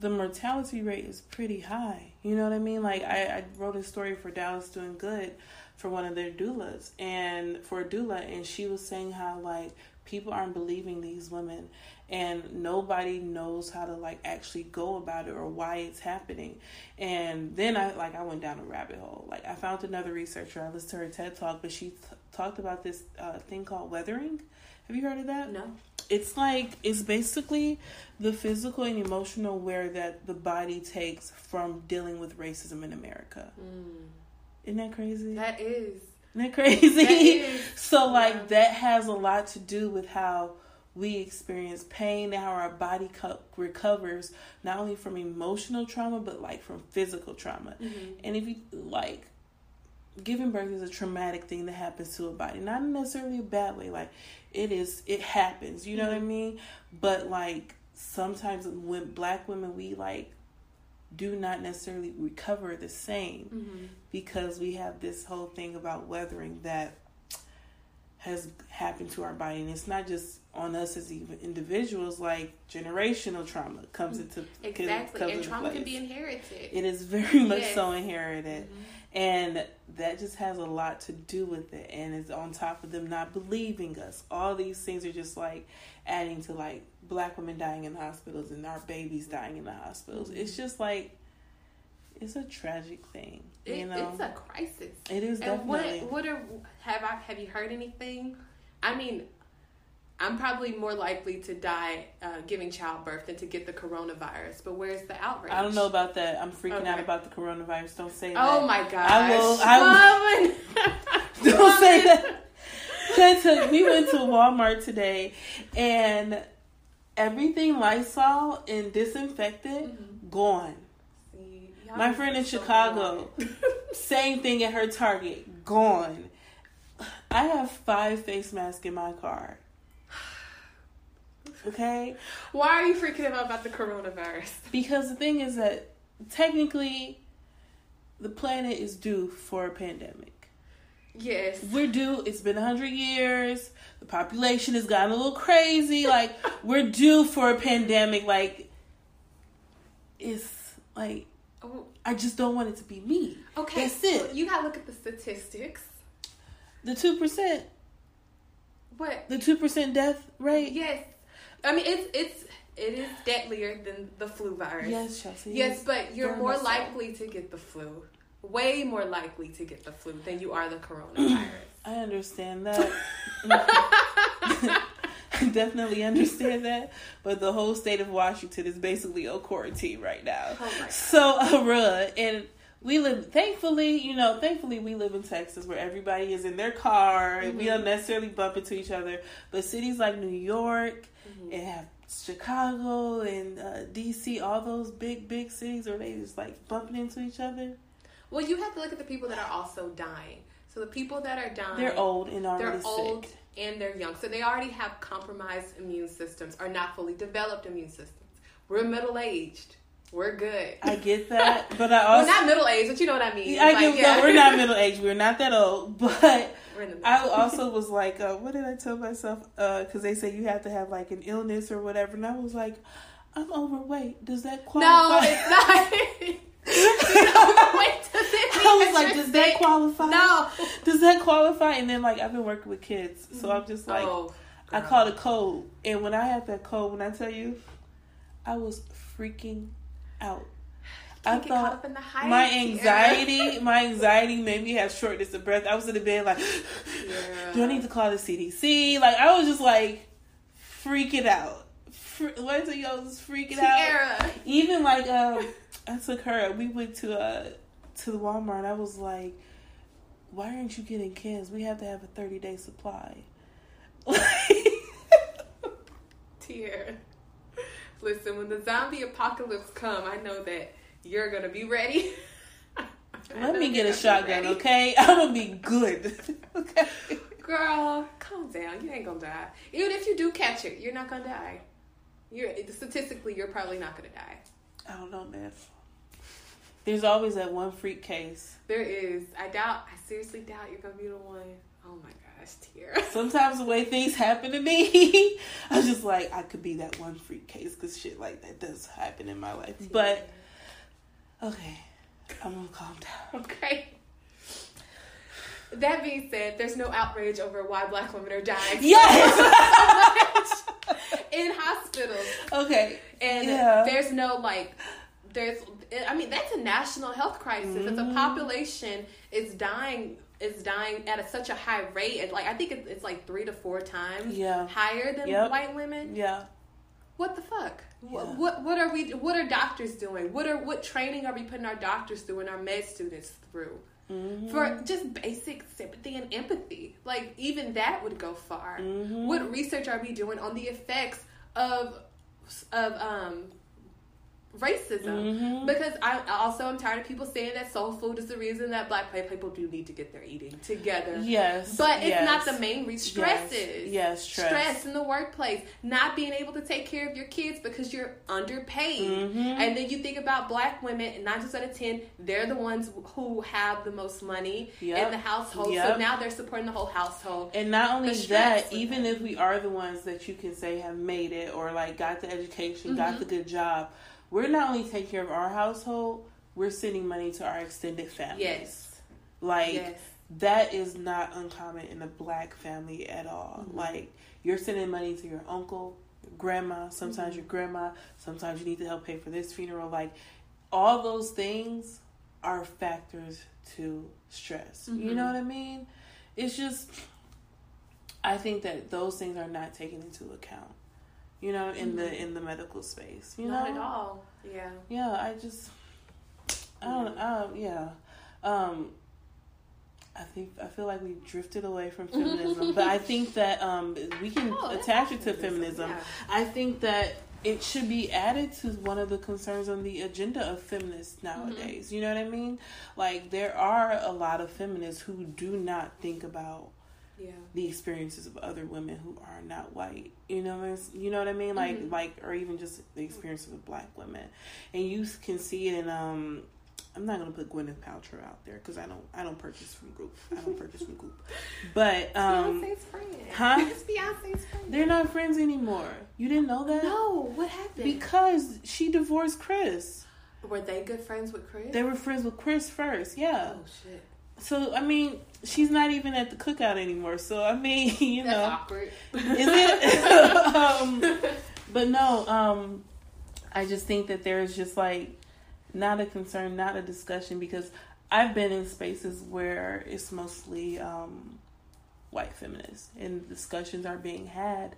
the mortality rate is pretty high. You know what I mean? Like I, I wrote a story for Dallas Doing Good for one of their doulas and for a doula and she was saying how like people aren't believing these women and nobody knows how to like actually go about it or why it's happening and then i like i went down a rabbit hole like i found another researcher i listened to her ted talk but she t- talked about this uh, thing called weathering have you heard of that No. it's like it's basically the physical and emotional wear that the body takes from dealing with racism in america hmm. isn't that crazy That is. isn't that crazy? That is. [LAUGHS] so like that has a lot to do with how we experience pain and how our body co- recovers not only from emotional trauma but like from physical trauma. Mm-hmm. And if you like giving birth is a traumatic thing that happens to a body, not necessarily a bad way. Like it is, it happens. You know what I mm-hmm. mean? But like sometimes when black women, we like do not necessarily recover the same mm-hmm. because we have this whole thing about weathering that has happened to our body and it's not just on us as even individuals like generational trauma comes into Exactly. comes and into trauma can be inherited. It is very [LAUGHS] much Yes. so inherited. And that just has a lot to do with it. And it's on top of them not believing us. All these things are just like adding to like black women dying in hospitals and our babies dying in the hospitals. Mm-hmm. It's just like, it's a tragic thing. It- you know? It's a crisis. it is And what definitely. what are have I have you heard anything? I mean, I'm probably more likely to die uh, giving childbirth than to get the coronavirus. But where's the outrage? I don't know about that. I'm freaking out about the coronavirus. Don't say that. Oh my gosh! I will- I will. [LAUGHS] [LAUGHS] Don't say that. We went to Walmart today, and everything Lysol and disinfectant gone. My friend in Chicago, [LAUGHS] same thing at her Target, gone. I have five face masks in my car. [SIGHS] Okay? Why are you freaking out about the coronavirus? [LAUGHS] Because the thing is that technically the planet is due for a pandemic. Yes. We're due, it's been 100 years. The population has gotten a little crazy. [LAUGHS] Like, we're due for a pandemic. Like, it's like, Oh, I just don't want it to be me. okay. That's it. You gotta look at the statistics. The 2%, What? the 2% death rate. Yes. I mean, it's it's it is deadlier than the flu virus. Yes, Chelsea. Yes, but you're more likely to get the flu. Way more likely to get the flu than you are the [CLEARS THROAT] coronavirus. I understand that. [LAUGHS] [LAUGHS] I [LAUGHS] definitely understand that. But the whole state of Washington is basically on quarantine right now. Oh. So, uh, and we live, thankfully, you know, thankfully we live in Texas where everybody is in their car and Mm-hmm. we don't necessarily bump into each other. But cities like New York Mm-hmm. and have Chicago and uh, DC, all those big, big cities where they just like bumping into each other. well, you have to look at the people that are also dying. So the people that are dying, They're old and already they're old sick. And they're young. So they already have compromised immune systems or not fully developed immune systems. We're middle aged. We're good. I get [LAUGHS] that, but I also well, not middle aged, but you know what I mean. I Like, get yeah. no, we're not [LAUGHS] middle aged. We're not that old, [LAUGHS] but We're in the middle. I also was like, uh, what did I tell myself? Because they say you have to have like an illness or whatever, and I was like, I'm overweight. Does that qualify? No, it's not. I was [LAUGHS] like, does that qualify? No. Does that qualify? And then like I've been working with kids, so I'm just like, oh, I caught a cold, and when I had that cold, when I tell you, I was freaking out. I Can't get caught thought up in the hype, my anxiety, my anxiety made me have shortness of breath. I was in the bed like, do I need to call the CDC? Like I was just like freaking out. Fr- What? I was just freaking out. Sierra. Even like um, I took her. We went to uh to the Walmart. I was like, why aren't you getting cans? We have to have a thirty day supply. [LAUGHS] Tear. Listen, when the zombie apocalypse come, I know that you're gonna be ready. [LAUGHS] Let me get a shotgun, okay? I'm gonna be [LAUGHS] good. okay. Girl, calm down. You ain't gonna die. Even if you do catch it, you're not gonna die. You're statistically, you're probably not gonna die. I don't know, man. There's always that one freak case. There is. I doubt. I seriously doubt you're gonna be the one. Oh my gosh, year. [LAUGHS] Sometimes the way things happen to me, [LAUGHS] I'm just like, I could be that one freak case because shit like that does happen in my life. But okay, I'm gonna calm down. Okay. That being said, there's no outrage over why black women are dying Yes. [LAUGHS] in hospitals. okay. And Yeah. there's no like, there's, I mean, that's a national health crisis. If Mm-hmm. the population is dying, is dying at a, such a high rate, and like I think it's, it's like three to four times Yeah. higher than Yep. white women. Yeah. What the fuck? What, what what are we? What are doctors doing? What are what training are we putting our doctors through and our med students through? Mm-hmm. For just basic sympathy and empathy, like even that would go far. Mm-hmm. What research are we doing on the effects of of um racism? Mm-hmm. Because I also am tired of people saying that soul food is the reason that black people do need to get their eating together. Yes. But it's yes. not the main reason. Stress Yes. is. Yes, stress. in the workplace. Not being able to take care of your kids because you're underpaid. Mm-hmm. And then you think about black women, and nine times out of ten, they're the ones who have the most money Yep. in the household. So now they're supporting the whole household. And not only that, even it. if we are the ones that you can say have made it or like got the education, got Mm-hmm. the good job, we're not only taking care of our household, we're sending money to our extended families. Yes. Like Yes. that is not uncommon in a black family at all. Mm-hmm. Like you're sending money to your uncle, your grandma, sometimes Mm-hmm. your grandma, sometimes you need to help pay for this funeral. Like all those things are factors to stress. You Mm-hmm. know what I mean? It's just I think that those things are not taken into account. You know, in the in the medical space. You Mm-hmm. Not know? at all. Yeah. Yeah, I just I don't uh, yeah. Um I think I feel like we drifted away from [LAUGHS] feminism, but I think that um we can Oh, attach it to feminism, feminism. yeah. I think that it should be added to one of the concerns on the agenda of feminists Mm-hmm. nowadays. You know what I mean? Like there are a lot of feminists who do not think about Yeah. the experiences of other women who are not white. You know, you know what I mean? Like, Mm-hmm. like, or even just the experiences of black women, and you can see it in. Um, I'm not gonna put Gwyneth Paltrow out there because I don't, I don't purchase from Goop. I don't purchase from Goop, but um, Beyonce's friend. huh? It's Beyonce's friend. they're not friends anymore. You didn't know that? No, what happened? because she divorced Chris. Were they good friends with Chris? They were friends with Chris first. Yeah. oh shit. So I mean, she's not even at the cookout anymore. So I mean, [LAUGHS] you That's know. awkward. Is it? [LAUGHS] um, [LAUGHS] but no, um, I just think that there's just like not a concern, not a discussion because I've been in spaces where it's mostly um, white feminists and discussions are being had.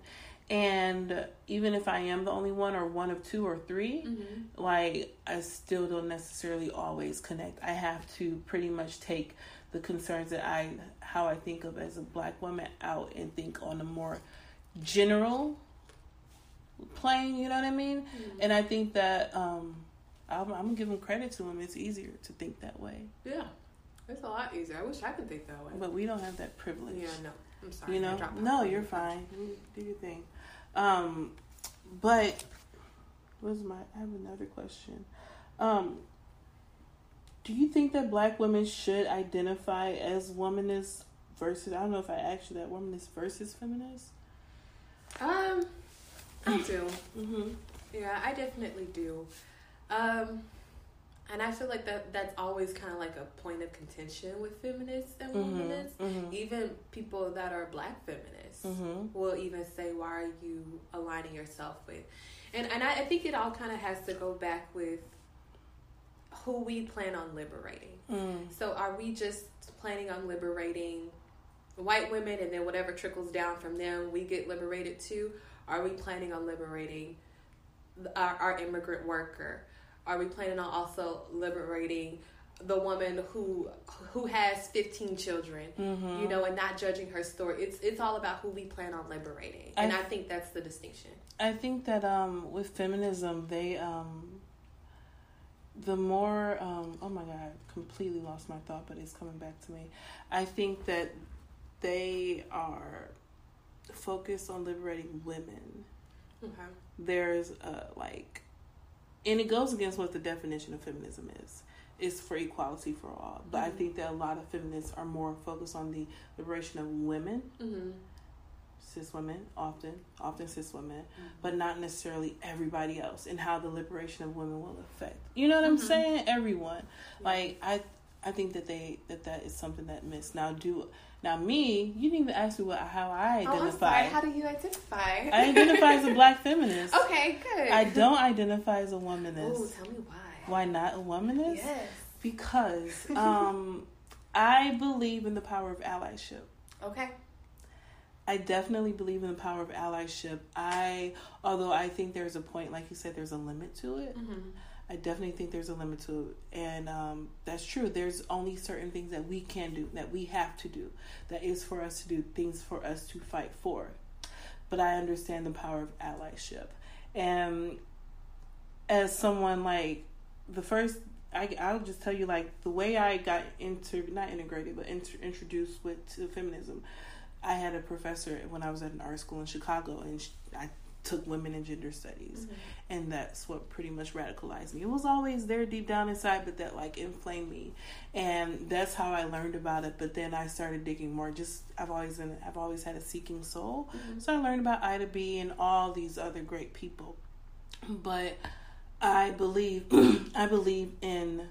And even if I am the only one or one of two or 3 like I still don't necessarily always connect. I have to pretty much take the concerns that I how I think of as a black woman out and think on a more general plane, you know what I mean? And I think that um I'm, I'm them credit to them. It's easier to think that way, Yeah. It's a lot easier. I wish I could think that way. but we don't have that privilege. yeah, no. I'm sorry. You know, no, you're fine do your thing um but what's my i have another question um do you think that black women should identify as womanist versus i don't know if i asked you that womanist versus feminist Um, I do. mm-hmm. Yeah, I definitely do. Um, and I feel like that that's always kind of like a point of contention with feminists and Mhm, womanists. mhm. Even people that are black feminists Mhm. will even say, "Why are you aligning yourself with?" And and I, I think it all kind of has to go back with who we plan on liberating. Mm. So are we just planning on liberating white women and then whatever trickles down from them we get liberated too? Are we planning on liberating our, our immigrant worker? Are we planning on also liberating the woman who who has 15 children, Mm-hmm. you know, and not judging her story? It's it's all about who we plan on liberating. And I- I think that's the distinction. I think that um, with feminism, they um, the more um, oh my god, I completely lost my thought, but it's coming back to me. I think that they are focused on liberating women. Okay. There's a like, and it goes against what the definition of feminism is. is for equality for all. But I think that a lot of feminists are more focused on the liberation of women, Mm-hmm. Cis women, often, often cis women, but not necessarily everybody else, and how the liberation of women will affect. You know what I'm saying? Everyone. Like I, I think that they that that is something that missed. Now do now me. You didn't even ask me what how I Oh, identify. sorry. How do you identify? I identify as a [LAUGHS] black feminist. okay, good. I don't identify as a womanist. Ooh, tell me why. Why not a womanist? Yes. Because [LAUGHS] um, I believe in the power of allyship. Okay. I definitely believe in the power of allyship. I, although I think there's a point, like you said, there's a limit to it. I definitely think there's a limit to it, and um, that's true. There's only certain things that we can do, that we have to do, that is for us to do, things for us to fight for. But I understand the power of allyship, and as someone like the first, I, I'll just tell you like the way I got into not integrated, but inter, introduced with to feminism. I had a professor when I was at an art school in Chicago, and sh I took women and gender studies, and that's what pretty much radicalized me. It was always there deep down inside, but that like inflamed me, and that's how I learned about it. But then I started digging more. Just I've always been, I've always had a seeking soul, so I learned about Ida B and all these other great people. But I believe, [CLEARS THROAT] I believe in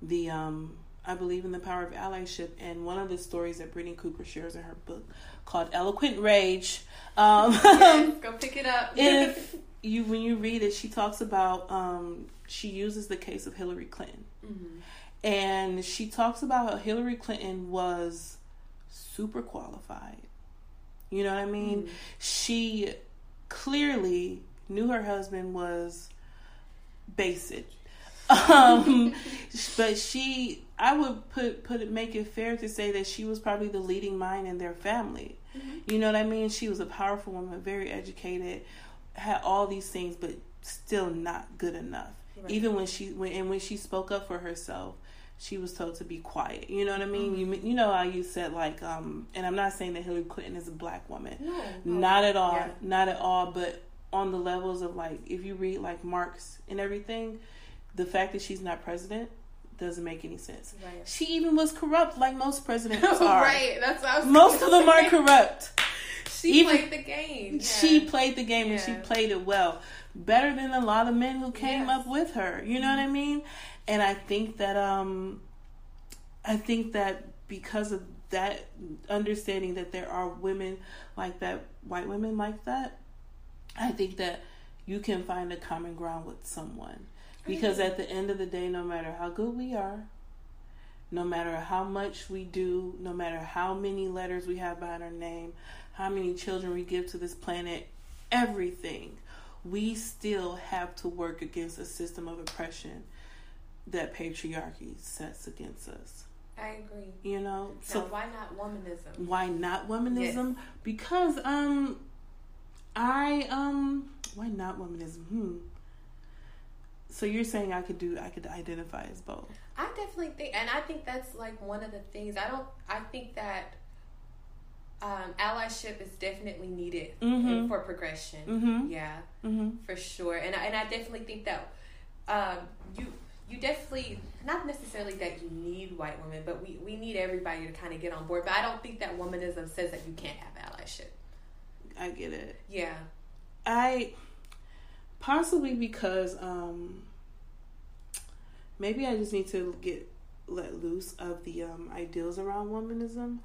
the um I believe in the power of allyship and one of the stories that Brittney Cooper shares in her book called Eloquent Rage. Um [LAUGHS] Yes, [LAUGHS] go pick it up. if [LAUGHS] you when you read it she talks about um she uses the case of Hillary Clinton. And she talks about how Hillary Clinton was super qualified. You know what I mean? She clearly knew her husband was basic. Um but she i would put put it make it fair to say that she was probably the leading mind in their family. You know what i mean? She was a powerful woman very educated had all these things but still not good enough. Even when she when and when she spoke up for herself she was told to be quiet. You know what i mean? You you know how you said like um and i'm not saying that hillary clinton is a black woman. No, not at all. Yeah. not at all but on the levels of like if you read like marx and everything the fact that she's not president doesn't make any sense Right. she even was corrupt like most presidents [LAUGHS] are right. That's what I was most of them are corrupt [LAUGHS] She even- played the game. she played the game and she played it well better than a lot of men who came Yes. up with her you know what i mean and i think that um i think that because of that understanding that there are women like that white women like that i think that you can find a common ground with someone because at the end of the day no matter how good we are no matter how much we do, no matter how many letters we have behind our name, how many children we give to this planet, everything, we still have to work against a system of oppression that patriarchy sets against us. I agree. You know? So why not womanism? why not womanism? Because um I um why not womanism? Hmm. So you're saying I could do I could identify as both. I definitely think, and I think that's like one of the things. I don't. I think that um, allyship is definitely needed in- for progression. Mhm. Yeah, Mhm. for sure. And I, and I definitely think that um, you you definitely not necessarily that you need white women, but we we need everybody to kind of get on board. But I don't think that womanism says that you can't have allyship. I get it. Yeah. I possibly because um maybe I just need to get let loose of the um ideals around womanism.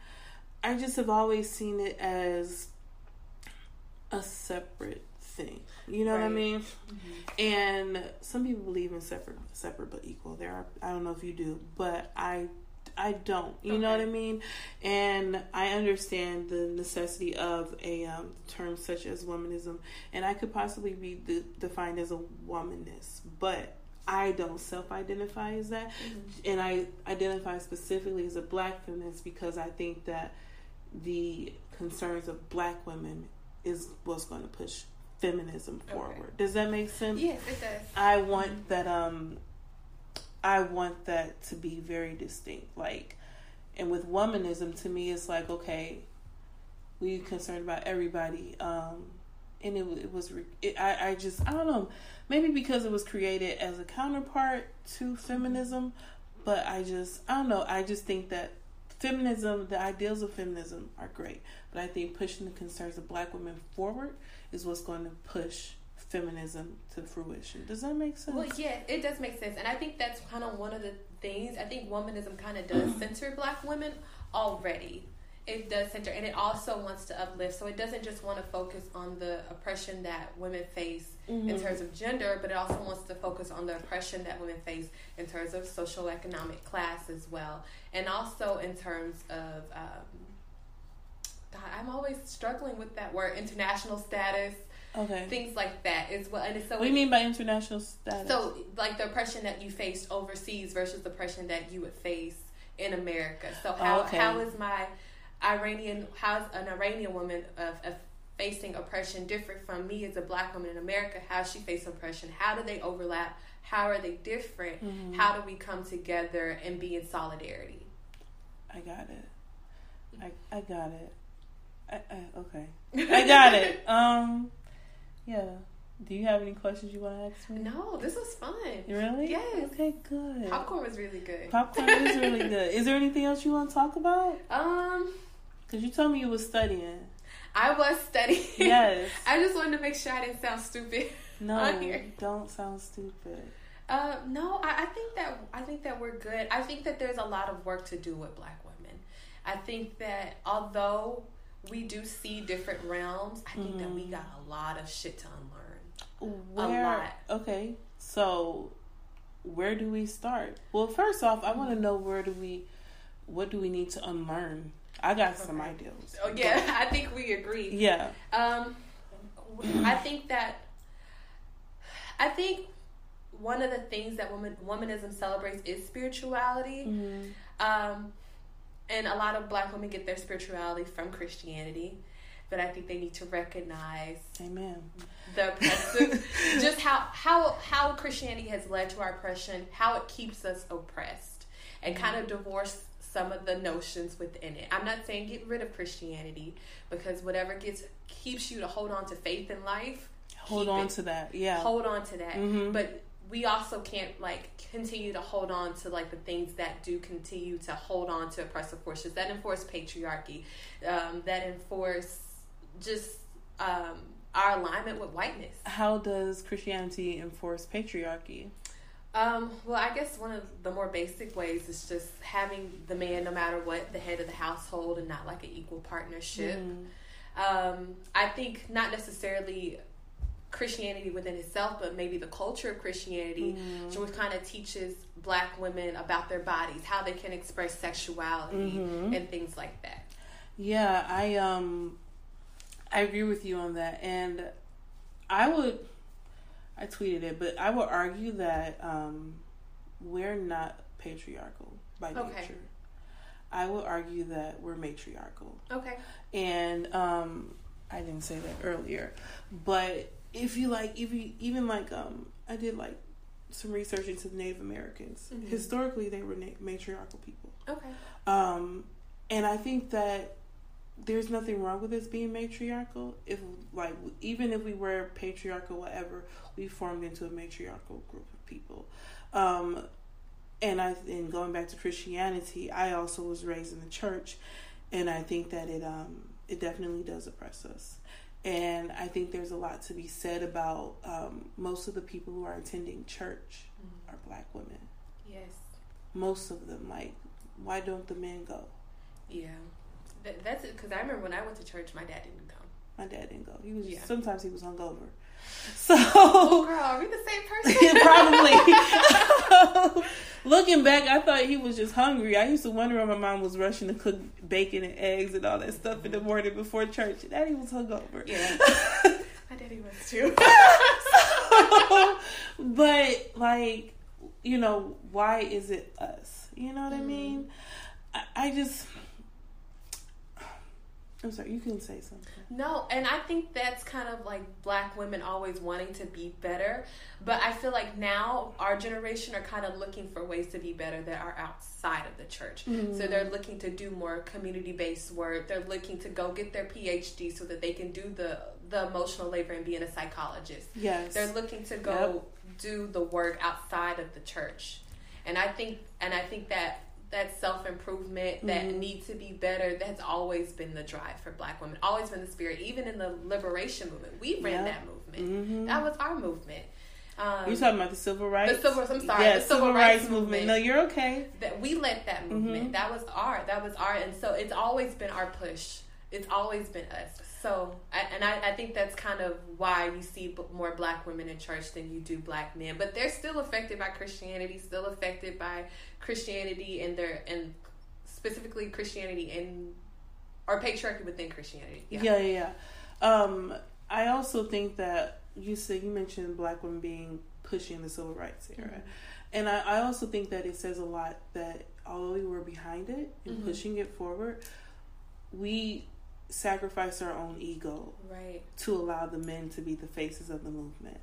I just have always seen it as a separate thing. You know what I Right. mean? And some people believe in separate separate but equal. There are I don't know if you do, but I I don't. You know what I mean? And I understand the necessity of a um, term such as womanism, and I could possibly be de- defined as a womanist, but I don't self-identify as that, and I identify specifically as a black feminist because I think that the concerns of black women is what's going to push feminism forward. Does that make sense? Yes, it does. I want that um I want that to be very distinct. Like and with womanism to me it's like okay, we concerned about everybody um and it, it was it, I I just I don't know maybe because it was created as a counterpart to feminism But I just, I don't know. I just think that feminism, the ideals of feminism are great. But I think pushing the concerns of black women forward is what's going to push feminism to fruition. Does that make sense? Well, yeah, it does make sense, and I think that's kind of one of the things. I think womanism kind of does [CLEARS THROAT] center Black women already. It does center, and it also wants to uplift. So it doesn't just want to focus on the oppression that women face in terms of gender, but it also wants to focus on the oppression that women face in terms of social economic class as well, and also in terms of. Um, God, I'm always struggling with that word, international status okay. things like that as well. And so what do you mean by international status? So, like the oppression that you faced overseas versus the oppression that you would face in America. So, how Oh, okay. how is my Iranian how's an Iranian woman of, of facing oppression different from me as a black woman in America? How she face oppression? How do they overlap? How are they different? Mm-hmm. How do we come together and be in solidarity? I got it. I I got it. I, I okay. [LAUGHS] I got it. Um, yeah. Do you have any questions you want to ask me? No, this was fun. Really? Yes. Okay, good. Popcorn was really good. Popcorn is really good. Is there anything else you want to talk about? [LAUGHS] Um, Because you told me you was studying. I was studying. [LAUGHS] Yes. I just wanted to make sure I didn't sound stupid. [LAUGHS] No, on here. don't sound stupid. Uh, no, I, I think that I think that we're good. I think that there's a lot of work to do with Black women. I think that although we do see different realms, I think that we got a lot of shit to unlearn. Where? lot. Okay, so where do we start? Well, first off, I want to know where do we, what do we need to unlearn? I got some ideas. Oh yeah, [LAUGHS] I think we agree. Yeah. Um, I think that I think one of the things that woman womanism celebrates is spirituality. Um, and a lot of black women get their spirituality from Christianity, but I think they need to recognize Amen. the oppressive, [LAUGHS] just how how how Christianity has led to our oppression, how it keeps us oppressed, and kind of divorce some of the notions within it. I'm not saying get rid of Christianity because whatever gets keeps you to hold on to faith in life, Hold on it. to that. Yeah. hold on to that. But we also can't like continue to hold on to like the things that do continue to hold on to oppressive forces that enforce patriarchy, um, that enforce just um, our alignment with whiteness. How does Christianity enforce patriarchy? Um, well, I guess one of the more basic ways is just having the man, no matter what, the head of the household and not like an equal partnership. Um, I think not necessarily Christianity within itself, but maybe the culture of Christianity, which kind of teaches black women about their bodies, how they can express sexuality, and things like that. Yeah, I um I agree with you on that and I would I tweeted it, but I would argue that um we're not patriarchal by Okay. nature. I would argue that we're matriarchal. Okay. And um I didn't say that earlier. But if you like if you even like um I did like some research into the Native Americans. Historically they were na- matriarchal people. Okay. Um, and I think that there's nothing wrong with us being matriarchal. If like even if we were patriarchal, whatever, we formed into a matriarchal group of people. Um, and I and going back to Christianity, I also was raised in the church, and I think that it um it definitely does oppress us. And I think there's a lot to be said about um, most of the people who are attending church are black women. Yes. Most of them, like, why don't the men go? Yeah. That, that's it. Because I remember when I went to church, my dad didn't come. My dad didn't go. He was Yeah. sometimes he was hungover. [LAUGHS] [LAUGHS] So Oh, girl, are we the same person? [LAUGHS] probably looking back, I thought he was just hungry. I used to wonder why my mom was rushing to cook bacon and eggs and all that stuff in the morning before church. Daddy was hungover. Yeah. My daddy was too. but like, you know, why is it us? You know what Mm-hmm. I mean? I, I just. I'm sorry. You can say something. No, and I think that's kind of like black women always wanting to be better. But I feel like now our generation are kind of looking for ways to be better that are outside of the church. So mm-hmm. they're looking to do more community based work. They're looking to go get their PhD so that they can do the the emotional labor and being a psychologist. Yes. They're looking to go do the work outside of the church. And I think and I think that that self improvement that Mm-hmm. need to be better that's always been the drive for black women always been the spirit even in the liberation movement we ran Yeah. that movement that was our movement um, You talking about the civil rights? The civil- I'm sorry, Yeah, the civil rights movement. movement. No, you're okay. that we led that movement Mm-hmm. that was our that was our and so it's always been our push it's always been us so I, and I, I think that's kind of why you see b- more black women in church than you do black men but they're still affected by christianity still affected by christianity and their and specifically christianity and or patriarchy within christianity Yeah, yeah, yeah. Um, I also think that you said you mentioned black women being pushing the civil rights era, Mm-hmm. and I, I also think that it says a lot that although we were behind it and Mm-hmm. pushing it forward, we sacrificed our own ego right to allow the men to be the faces of the movement.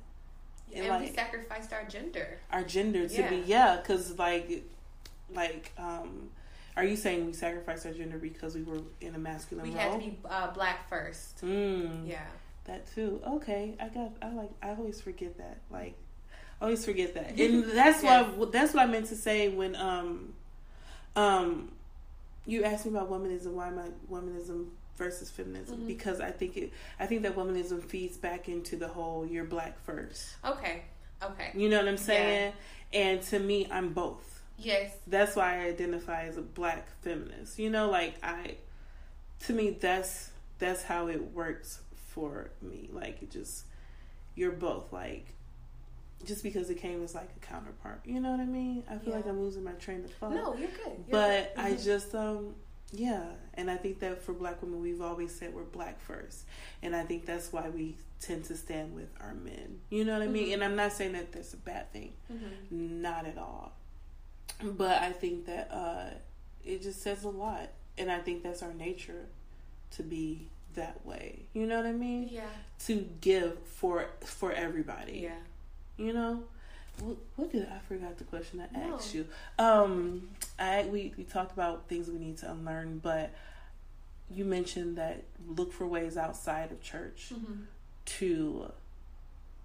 and, And, we sacrificed our gender Our gender to be Yeah. yeah, because like, like, um, are you saying we sacrificed our gender because we were in a masculine we role? had to be uh, black first Mm. yeah That too. Okay, I got. I like. I always forget that. Like, I always forget that, [LAUGHS] and that's Yes. why. That's what I meant to say when um, um, you asked me about womanism. Why my womanism versus feminism? Mm-hmm. Because I think it. I think that womanism feeds back into the whole "you're black first. okay okay You know what I'm saying? And to me, I'm both. yes That's why I identify as a black feminist. You know, like I. To me, that's that's how it works for me. Like it just you're both like just because it came as like a counterpart. You know what I mean? I feel like I'm losing my train of thought. no you're good You're but good. I Mhm. just um yeah, and I think that for black women we've always said we're black first. And I think that's why we tend to stand with our men. You know what I mean? Mm-hmm. And I'm not saying that that's a bad thing. Not at all. But I think that uh it just says a lot. And I think that's our nature to be that way. You know what I mean? yeah To give for for everybody. yeah You know, what, what did I forgot the question I No. asked you? Um, I we we talked about things we need to unlearn, but you mentioned that look for ways outside of church Mm-hmm. to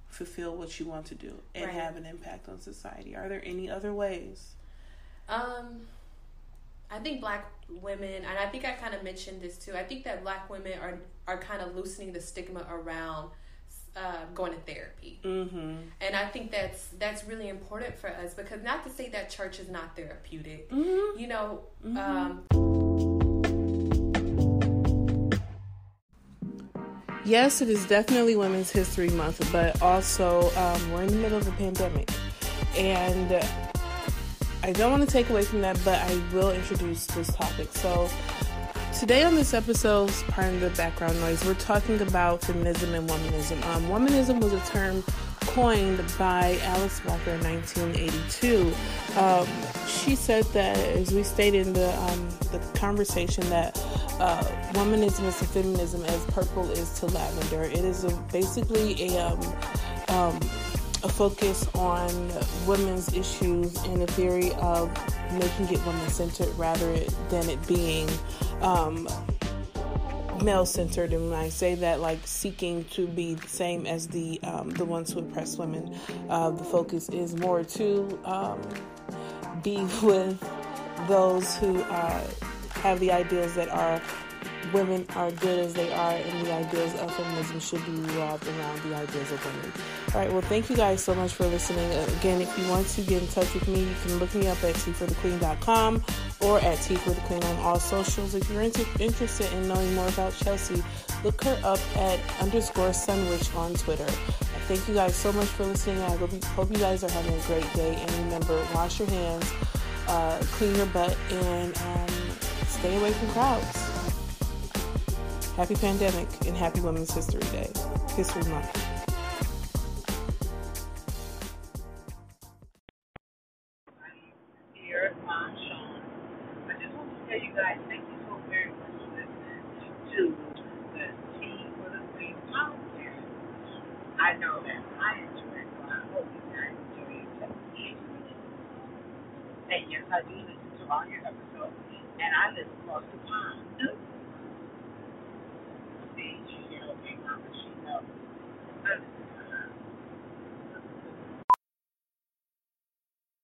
fulfill what you want to do and Right. have an impact on society. Are there any other ways? Um, I think black women, and I think I kind of mentioned this too. I think that black women are are kind of loosening the stigma around uh, going to therapy, Mm-hmm. and I think that's that's really important for us because not to say that church is not therapeutic. Mm-hmm. You know, um, Yes, it is definitely Women's History Month, but also um, we're in the middle of a pandemic. And I don't want to take away from that, but I will introduce this topic. So, today on this episode, pardon the background noise, we're talking about feminism and womanism. Um, womanism was a term coined by Alice Walker in 1982. Um, she said that, as we stated in the, um, the conversation, that uh, womanism is to feminism as purple is to lavender. It is a, basically a um, um, a focus on women's issues and the theory of making it women centered rather than it being um, male centered. And when I say that, like seeking to be the same as the um, the ones who oppress women, uh, the focus is more to um, be [LAUGHS] with those who uh, have the ideals that are women are good as they are, and the ideas of feminism should be revolved around the ideas of women. All right, well, thank you guys so much for listening. Uh, Again, if you want to get in touch with me, you can look me up at teaforthequeen.com or at teaforthequeen on all socials. If you're inter- interested in knowing more about Chelsea, look her up at underscore sunwich on Twitter. Thank you guys so much for listening. I hope you, hope you guys are having a great day. And remember, wash your hands, uh, clean your butt, and um, stay away from crowds. Happy pandemic and happy Women's History Day, History Month. here, Mom Sean. I just want to tell you guys thank you so very much for listening to the Tea for the Queen podcast. I know that I enjoy it, so I hope you guys enjoy it. And yes, I do listen to all your episodes, and I live across the pond. too. See, she knows me, Mama, she knows. I listen to her.